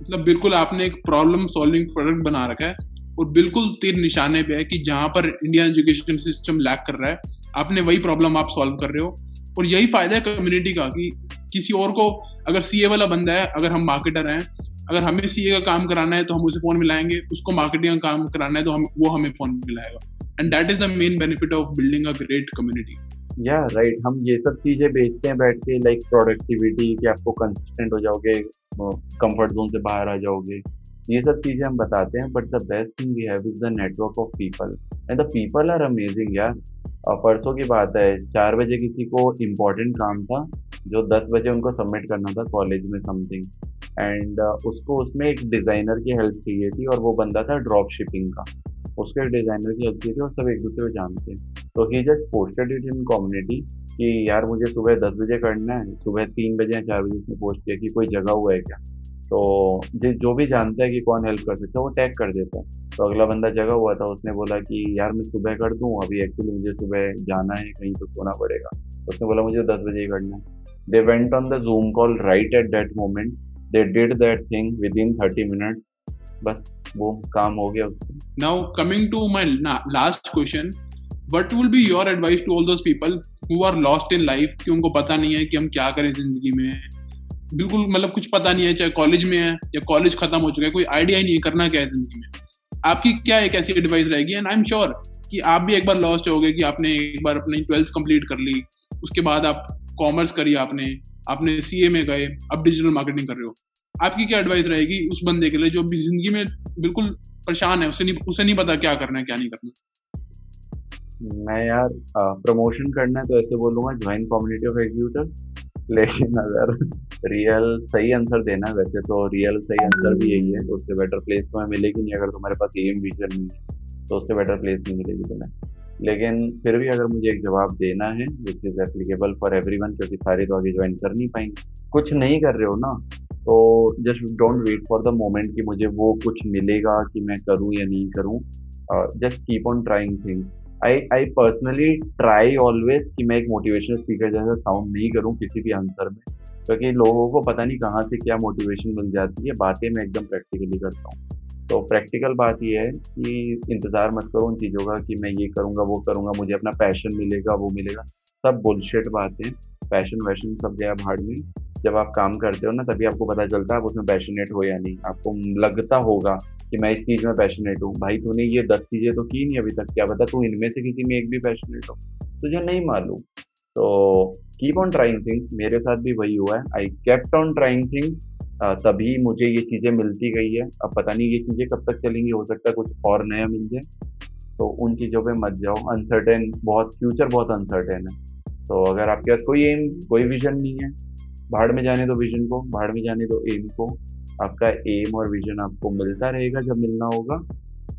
मतलब बिल्कुल आपने एक प्रॉब्लम सॉल्विंग प्रोडक्ट बना रखा है और बिल्कुल तीर निशाने पे है कि जहाँ पर इंडियन एजुकेशन सिस्टम लैक कर रहा है आपने वही प्रॉब्लम आप सॉल्व कर रहे हो। और यही फ़ायदा है कम्युनिटी का कि किसी और को, अगर सीए वाला बंदा है, अगर हम मार्केटर हैं, अगर हमें सीए का काम कराना है तो हम उसे फ़ोन मिलाएँगे, उसको मार्केटिंग का काम कराना है तो हम, वो हमें phone मिलाएगा। And that is the main benefit of building a great community या राइट हम ये सब चीज़ें बेचते हैं बैठ के लाइक प्रोडक्टिविटी कि आपको कंसिस्टेंट हो जाओगे कंफर्ट जोन से बाहर आ जाओगे। ये सब चीज़ें हम बताते हैं but the best thing we have is the network of people and the people are amazing यार। परसों की बात है, चार बजे किसी को इम्पोर्टेंट काम था, जो दस बजे उनको सबमिट करना था कॉलेज में समथिंग एंड उसको उसमें एक डिज़ाइनर की हेल्प चाहिए थी और वो बंदा था ड्रॉप शिपिंग का. उसको डिज़ाइनर की हेल्प चाहिए थी और सब एक दूसरे को जानते हैं. तो he just posted it in community कि यार मुझे सुबह दस बजे करना है, सुबह तीन बजे या चार बजे उसने पोस्ट किया कि कोई जगह हुआ है क्या? तो जो भी जानता है कि कौन हेल्प कर सकता है, वो टैग कर देता है. तो अगला बंदा जगह हुआ था, उसने बोला कि, यार, मैं सुबह कर दूँ, अभी एक्चुअली मुझे सुबह जाना है, कहीं तो सोना पड़ेगा। तो उसने बोला, मुझे दस बजे ही करना है। They went on the Zoom call right at that moment they did that thing within thirty minute बस, वो काम हो गया उसका। Now coming to my last question what will be your advice to all those people who are lost in life कि उनको पता नहीं है कि हम क्या करें ज़िंदगी में? बिल्कुल मतलब कुछ पता नहीं है, चाहे कॉलेज में है या कॉलेज खत्म हो चुका है, कोई आइडिया ही नहीं है करना क्या है ज़िंदगी में। आपकी क्या एक ऐसी एडवाइस रहेगी? एंड आई एम श्योर कि आप भी एक बार लॉस्ट होगे कि आपने एक बार अपनी ट्वेल्थ कंप्लीट कर ली। उसके बाद आप कॉमर्स करी आपने आपने सीए में गए अब डिजिटल मार्केटिंग कर रहे हो। आपकी क्या एडवाइस रहेगी उस बंदे के लिए जो भी ज़िंदगी में बिल्कुल परेशान है, उसे नहीं उसे नहीं पता क्या करना है, क्या नहीं करना मैं यार प्रमोशन करना है तो ऐसे बोलूँगा ज्वाइन कम्युनिटी ऑफ़ एग्जीक्यूटर [LAUGHS] लेकिन अगर रियल सही आंसर देना वैसे तो रियल सही आंसर भी यही है तो उससे बेटर प्लेस तुम्हें मिलेगी नहीं अगर तुम्हारे पास एम विजन नहीं है तो उससे बेटर प्लेस नहीं मिलेगी तुम्हें। लेकिन फिर भी अगर मुझे एक जवाब देना है which is applicable for everyone क्योंकि सारे तो आगे ज्वाइन कर नहीं पाएँगे। कुछ नहीं कर रहे हो ना तो just don't wait for the moment कि मुझे वो कुछ मिलेगा कि मैं करूँ या नहीं करूँ। Just keep on trying things I I personally try always कि मैं एक मोटिवेशनल स्पीकर जैसा साउंड नहीं करूँ किसी भी आंसर में, क्योंकि लोगों को पता नहीं कहाँ से क्या मोटिवेशन मिल जाती है, बातें मैं एकदम प्रैक्टिकली करता हूँ। तो प्रैक्टिकल बात यह है कि इंतज़ार मत करो उन चीज़ों का कि मैं ये करूँगा, वो करूँगा, मुझे अपना पैशन मिलेगा, वो मिलेगा। सब बुलशेट बातें पैशन वैशन सब गया भाड़ में। जब आप काम करते हो ना, तभी आपको पता चलता है आप उसमें पैशनेट हो या नहीं। आपको लगता होगा कि मैं इस चीज़ में पैशनेट हूँ। भाई, तूने ये दस चीज़ें तो की नहीं अभी तक, क्या पता तू इनमें से किसी में एक भी पैशनेट हो। तुझे नहीं मालूम। तो कीप ऑन ट्राइंग थिंग्स मेरे साथ भी वही हुआ है। I kept on trying things तभी मुझे ये चीज़ें मिलती गई है। अब पता नहीं ये चीज़ें कब तक चलेंगी, हो सकता है कुछ और नया मिल जाए। तो उन चीज़ों पे मत जाओ। अनसर्टेन बहुत फ्यूचर बहुत अनसर्टेन है। तो अगर आपके पास कोई एम कोई विजन नहीं है, भाड़ में जाने दो विजन को, भाड़ में जाने दो एम को। आपका एम और विजन आपको मिलता रहेगा जब मिलना होगा।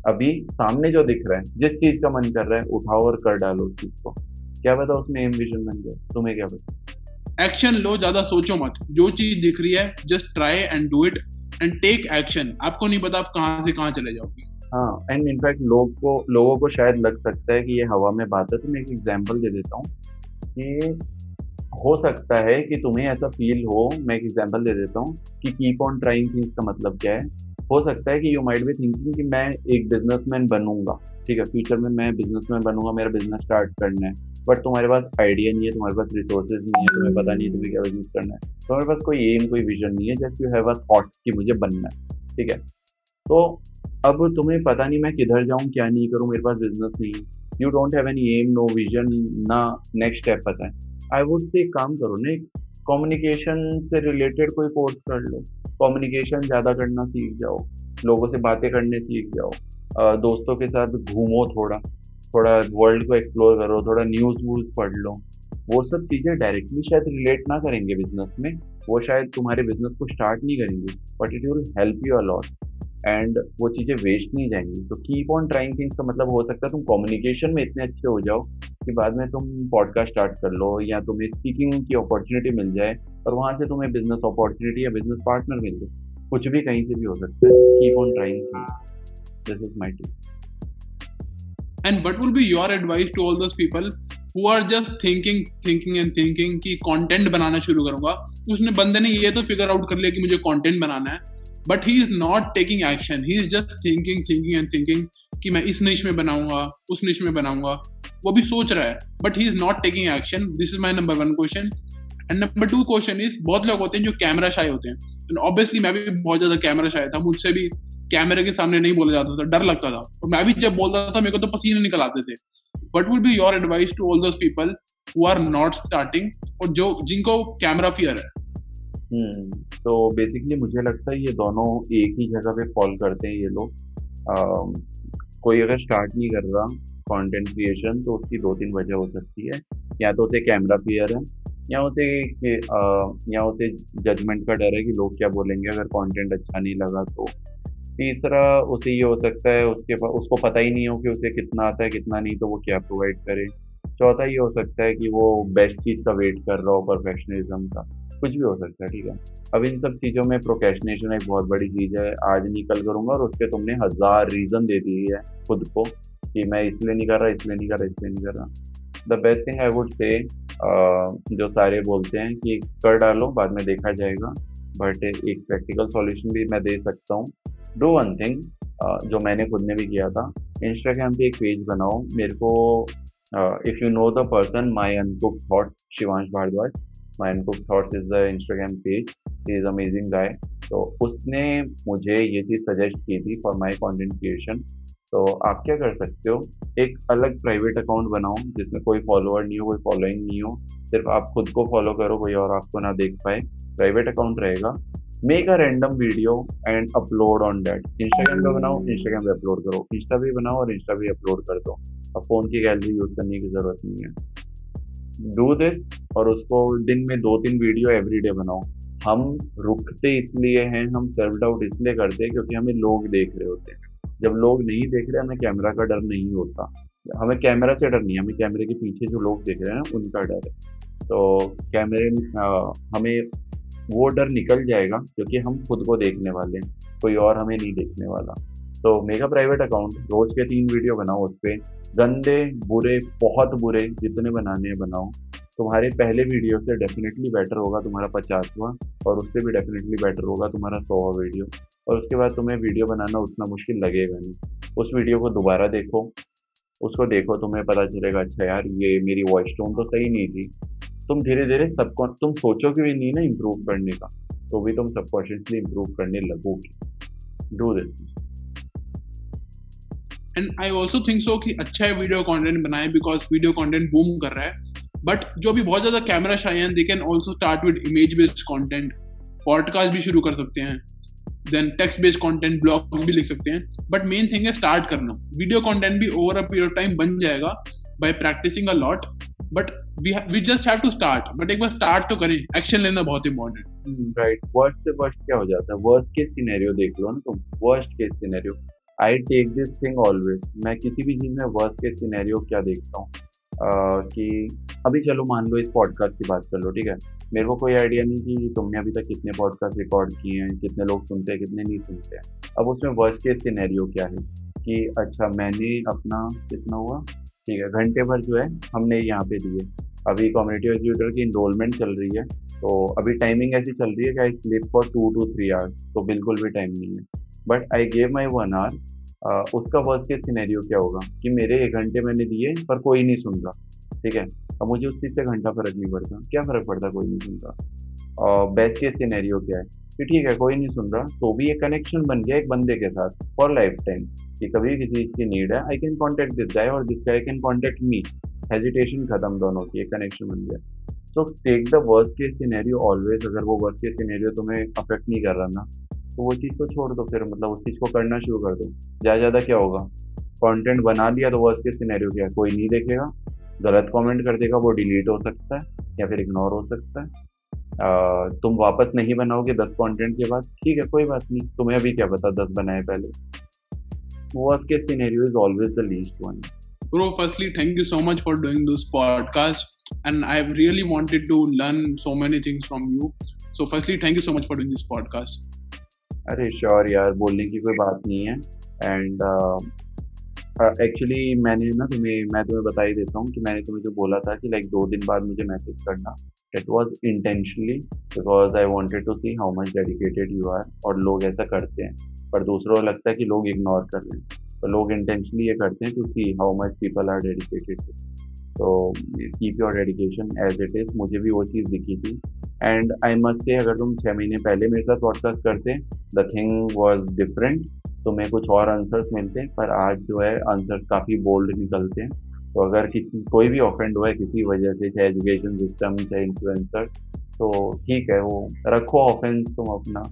अभी सामने जो दिख रहा है जिस चीज़ का मन कर रहा है उठाओ और कर डालो उस चीज़ को। क्या पता उसमें एम विजन बन जाए। तुम्हें क्या पता? एक्शन लो ज़्यादा सोचो मत। जो चीज़ दिख रही है just try and do it and take action आपको नहीं पता आप कहाँ से कहाँ चले जाओगे। हाँ एंड इनफैक्ट लोग को लोगों को शायद लग सकता है कि ये हवा में बात है। तो मैं एक एग्जांपल दे देता हूँ कि हो सकता है कि तुम्हें ऐसा फील हो, मैं एक एग्जांपल दे देता हूँ, कि कीप ऑन ट्राइंग थिंग्स का मतलब क्या है? हो सकता है कि यू माइट बी थिंकिंग कि मैं एक बिजनेसमैन बनूँगा, ठीक है? फ्यूचर में मैं बिजनेसमैन बनूँगा, मेरा बिज़नेस स्टार्ट करना है बट तुम्हारे पास आइडिया नहीं है, तुम्हारे पास रिसोर्सेज नहीं है, तुम्हें पता नहीं है तुम्हें क्या बिज़नेस करना है। तुम्हारे पास कोई एम कोई विजन नहीं है just you have a thought कि मुझे बनना है, ठीक है? तो अब तुम्हें पता नहीं मैं किधर जाऊँ, क्या नहीं करूँ, मेरे पास बिज़नेस नहीं है। You don't have any um no vision ना नेक्स्ट स्टेप पता है। आई वुड से काम करो ना एक कम्युनिकेशन से रिलेटेड कोई कोर्स कर लो। कम्युनिकेशन ज़्यादा करना सीख जाओ, लोगों से बातें करने सीख जाओ। दोस्तों के साथ घूमो थोड़ा थोड़ा वर्ल्ड को एक्सप्लोर करो, थोड़ा न्यूज़ व्यूज़ पढ़ लो। वो सब चीज़ें डायरेक्टली शायद रिलेट ना करेंगे बिज़नेस में, वो शायद तुम्हारे बिज़नेस को स्टार्ट नहीं करेंगे but it will help you a lot and वो चीज़ें वेस्ट नहीं जाएँगी। तो कीप ऑन ट्राइंग थिंग्स का मतलब हो सकता है तुम कम्युनिकेशन में इतने अच्छे हो जाओ कि बाद में तुम पॉडकास्ट स्टार्ट कर लो या तुम्हें स्पीकिंग की अपॉर्चुनिटी मिल जाए और वहाँ से तुम्हें बिज़नेस अपॉर्चुनिटी या बिज़नेस पार्टनर मिल जाए, कुछ भी कहीं से भी हो सकता है। Keep on trying this is my tip and what will be your advice to all those people who are just thinking thinking and thinking कि कंटेंट बनाना शुरू करूँगा? उसने बंदे ने ये तो फिगर आउट कर लिया कि मुझे कंटेंट बनाना है but he is not taking action he is just thinking thinking and thinking कि मैं इस निश में बनाऊँगा, उस निश में बनाऊँगा। वो भी सोच रहा है but he is not taking action this is my number one question and number two question is बहुत लोग होते हैं जो कैमरा शाय होते हैं। ऑब्वियसली मैं भी बहुत ज़्यादा कैमरा शाय था, मुझसे भी कैमरे के सामने नहीं बोला जाता था, डर लगता था। और मैं भी जब बोलता था, मेरे को तो पसीने निकल आते थे। What would be your advice to all those people who are not starting और जो, जिनको कैमरा फियर है? हम्म तो बेसिकली मुझे लगता है ये दोनों एक ही जगह पे फॉल करते हैं ये लोग। कोई अगर स्टार्ट नहीं कर रहा कंटेंट क्रिएशन तो उसकी दो तीन वजह हो सकती है। या तो उसे कैमरा फियर है, या उसे या उसे जजमेंट का डर है कि लोग क्या बोलेंगे, अगर कंटेंट अच्छा नहीं लगा तो। तीसरा, उसे ये हो सकता है, उसके पास उसको पता ही नहीं हो कि उसे कितना आता है, कितना नहीं तो वो क्या प्रोवाइड करे। चौथा ये हो सकता है कि वो बेस्ट चीज़ का वेट कर रहा हो परफेक्शनिज्म का। कुछ भी हो सकता है, ठीक है। अब इन सब चीज़ों में प्रोकेशनेशन एक बहुत बड़ी चीज़ है, आज नहीं, कल करूँगा, और उसके तुमने हज़ार रीज़न दे दी है खुद को। कि मैं इसलिए नहीं कर रहा, इसलिए नहीं कर रहा, इसलिए नहीं कर रहा। The best thing I would say जो सारे बोलते हैं कि कर डालो, बाद में देखा जाएगा। बट एक प्रैक्टिकल सॉल्यूशन भी मैं दे सकता हूँ। डू वन थिंग जो मैंने खुद ने भी किया था। इंस्टाग्राम पे एक पेज बनाओ। मेरे को if you know the person my uncook thought Shivansh Bhardwaj my uncook thoughts is the Instagram page is amazing guy तो उसने मुझे ये चीज़ सजेस्ट की थी फॉर माई कॉन्टेंट क्रिएशन तो आप क्या कर सकते हो? एक अलग प्राइवेट अकाउंट बनाओ, जिसमें कोई फॉलोअर नहीं हो, कोई फॉलोइंग नहीं हो। सिर्फ़ आप खुद को फॉलो करो, कोई और आपको ना देख पाए। प्राइवेट अकाउंट रहेगा। Make a random video and upload on that Instagram पे बनाओ इंस्टाग्राम पे अपलोड करो। इंस्टा भी बनाओ और इंस्टा भी अपलोड कर दो। अब फ़ोन की गैलरी यूज़ करने की ज़रूरत नहीं है। डू दिस और उसको दिन में दो तीन वीडियो एवरी डे बनाओ। हम रुकते इसलिए हैं, हम सेल्फ डाउट इसलिए करते हैं, क्योंकि हमें लोग देख रहे होते हैं। जब लोग नहीं देख रहे, हमें कैमरा का डर नहीं होता। हमें कैमरा से डर नहीं हमें कैमरे के पीछे जो लोग देख रहे हैं, उनका डर है। तो कैमरे हमें वो डर निकल जाएगा क्योंकि हम खुद को देखने वाले हैं, कोई और हमें नहीं देखने वाला। तो मेगा प्राइवेट अकाउंट रोज के तीन वीडियो बनाओ उस पर गंदे, बुरे, बहुत बुरे, जितने बनाने हैं, बनाओ। तुम्हारे पहले वीडियो से डेफिनेटली बेटर होगा, तुम्हारा पचासवा, और उससे भी डेफिनेटली बेटर होगा, तुम्हारा सौवा वीडियो और उसके बाद तुम्हें वीडियो बनाना उतना मुश्किल लगेगा नहीं। उस वीडियो को दोबारा देखो। उसको देखो, तुम्हें पता चलेगा अच्छा यार, ये मेरी वॉइस टोन तो सही नहीं थी। तुम धीरे धीरे सबको तुम सोचोगे भी नहीं ना इम्प्रूव करने का। तो भी तुम सबकॉन्शियसली इम्प्रूव करने लगोगे। Do this and I also think so कि अच्छा है वीडियो कॉन्टेंट बनाए बिकॉज़ वीडियो कॉन्टेंट बूम कर रहा है। बट जो भी बहुत ज़्यादा कैमरा हैं they can also start with image based content podcast भी शुरू कर सकते हैं। Then text based content blogs भी लिख सकते हैं. बट मेन थिंग है स्टार्ट करना. वीडियो कंटेंट भी over a period of time बन जाएगा by practicing a lot but we we just have to start but एक बार स्टार्ट तो करें. एक्शन लेना बहुत इंपॉर्टेंट राइट वर्स्ट से वर्स्ट क्या हो जाता है? वर्स्ट केस सिनेरियो देख लो ना तुम. Worst case scenario I take this thing always मैं किसी भी चीज़ में वर्स्ट केस सिनेरियो क्या देखता हूँ? कि अभी चलो मान लो इस पॉडकास्ट की बात कर लो, ठीक है? मेरे को कोई आइडिया नहीं कि तुमने अभी तक कितने पॉडकास्ट रिकॉर्ड किए हैं, कितने लोग सुनते हैं, कितने नहीं सुनते हैं। अब उसमें वर्स्ट केस सिनेरियो क्या है? कि अच्छा मैंने अपना कितना हुआ? ठीक है, घंटे भर जो है हमने यहाँ पे दिए। अभी कम्युनिटी एजुकेटर की इनरोलमेंट चल रही है तो अभी टाइमिंग ऐसी चल रही है कि I sleep for two to three hours तो बिल्कुल भी टाइम नहीं है। But I gave my one hour उसका वर्स्ट केस सिनेरियो क्या होगा? कि मेरे एक घंटे मैंने दिए, पर कोई नहीं सुन रहा, ठीक है? अब मुझे उस चीज़ से घंटा फ़र्क नहीं पड़ता। क्या फ़र्क पड़ता? कोई नहीं सुनता और बेस्ट केस सिनेरियो क्या है? कि ठीक है, कोई नहीं सुन रहा तो भी एक कनेक्शन बन गया एक बंदे के साथ फॉर लाइफ टाइम कि कभी किसी चीज़ की नीड है I can contact this guy और this guy can contact me hesitation खत्म दोनों की, एक कनेक्शन बन गया। तो take the worst case scenario always अगर वो वर्स्ट केस सिनेरियो तुम्हें अफेक्ट नहीं कर रहा ना तो वो चीज़ को छोड़ दो फिर मतलब उस चीज़ को करना शुरू कर दो। ज़्यादा ज़्यादा क्या होगा? कंटेंट बना लिया तो वर्स्ट के सिनेरियो क्या कोई नहीं देखेगा। गलत कमेंट कर देगा वो डिलीट हो सकता है या फिर इग्नोर हो सकता है। आ, तुम वापस नहीं बनाओगे दस कंटेंट के बाद? ठीक है कोई बात नहीं। तुम्हें अभी क्या पता? दस बनाए पहले। Worst case scenario is always the least one Bro, firstly, thank you so much for doing this podcast. And I've really wanted to learn so many things from you. So, firstly, thank you so much for doing this podcast. अरे sure यार बोलने की कोई बात नहीं है। And actually uh, uh, मैंने ना तुम्हें मैं तुम्हें बता ही देता हूँ कि मैंने तुम्हें जो बोला था कि लाइक दो दिन बाद मुझे मैसेज करना। It was intentionally because I wanted to see how much dedicated you are और लोग ऐसा करते हैं। पर दूसरों को लगता है कि लोग इग्नोर कर रहे हैं। तो लोग इंटेंशनली ये करते हैं to see how much people are dedicated तो keep your dedication as it is मुझे भी वो चीज़ दिखी थी. एंड आई मस्ट से अगर तुम छः महीने पहले मेरे साथ पॉडकास्ट करते द थिंग वॉज़ डिफरेंट तो मैं कुछ और आंसर्स मिलते, पर आज जो है आंसर्स काफ़ी बोल्ड निकलते हैं. तो अगर किसी, कोई भी ऑफेंड हुआ है किसी वजह से, चाहे एजुकेशन सिस्टम चाहे इन्फ्लुएंसर तो ठीक है, वो रखो ऑफेंस तुम अपना.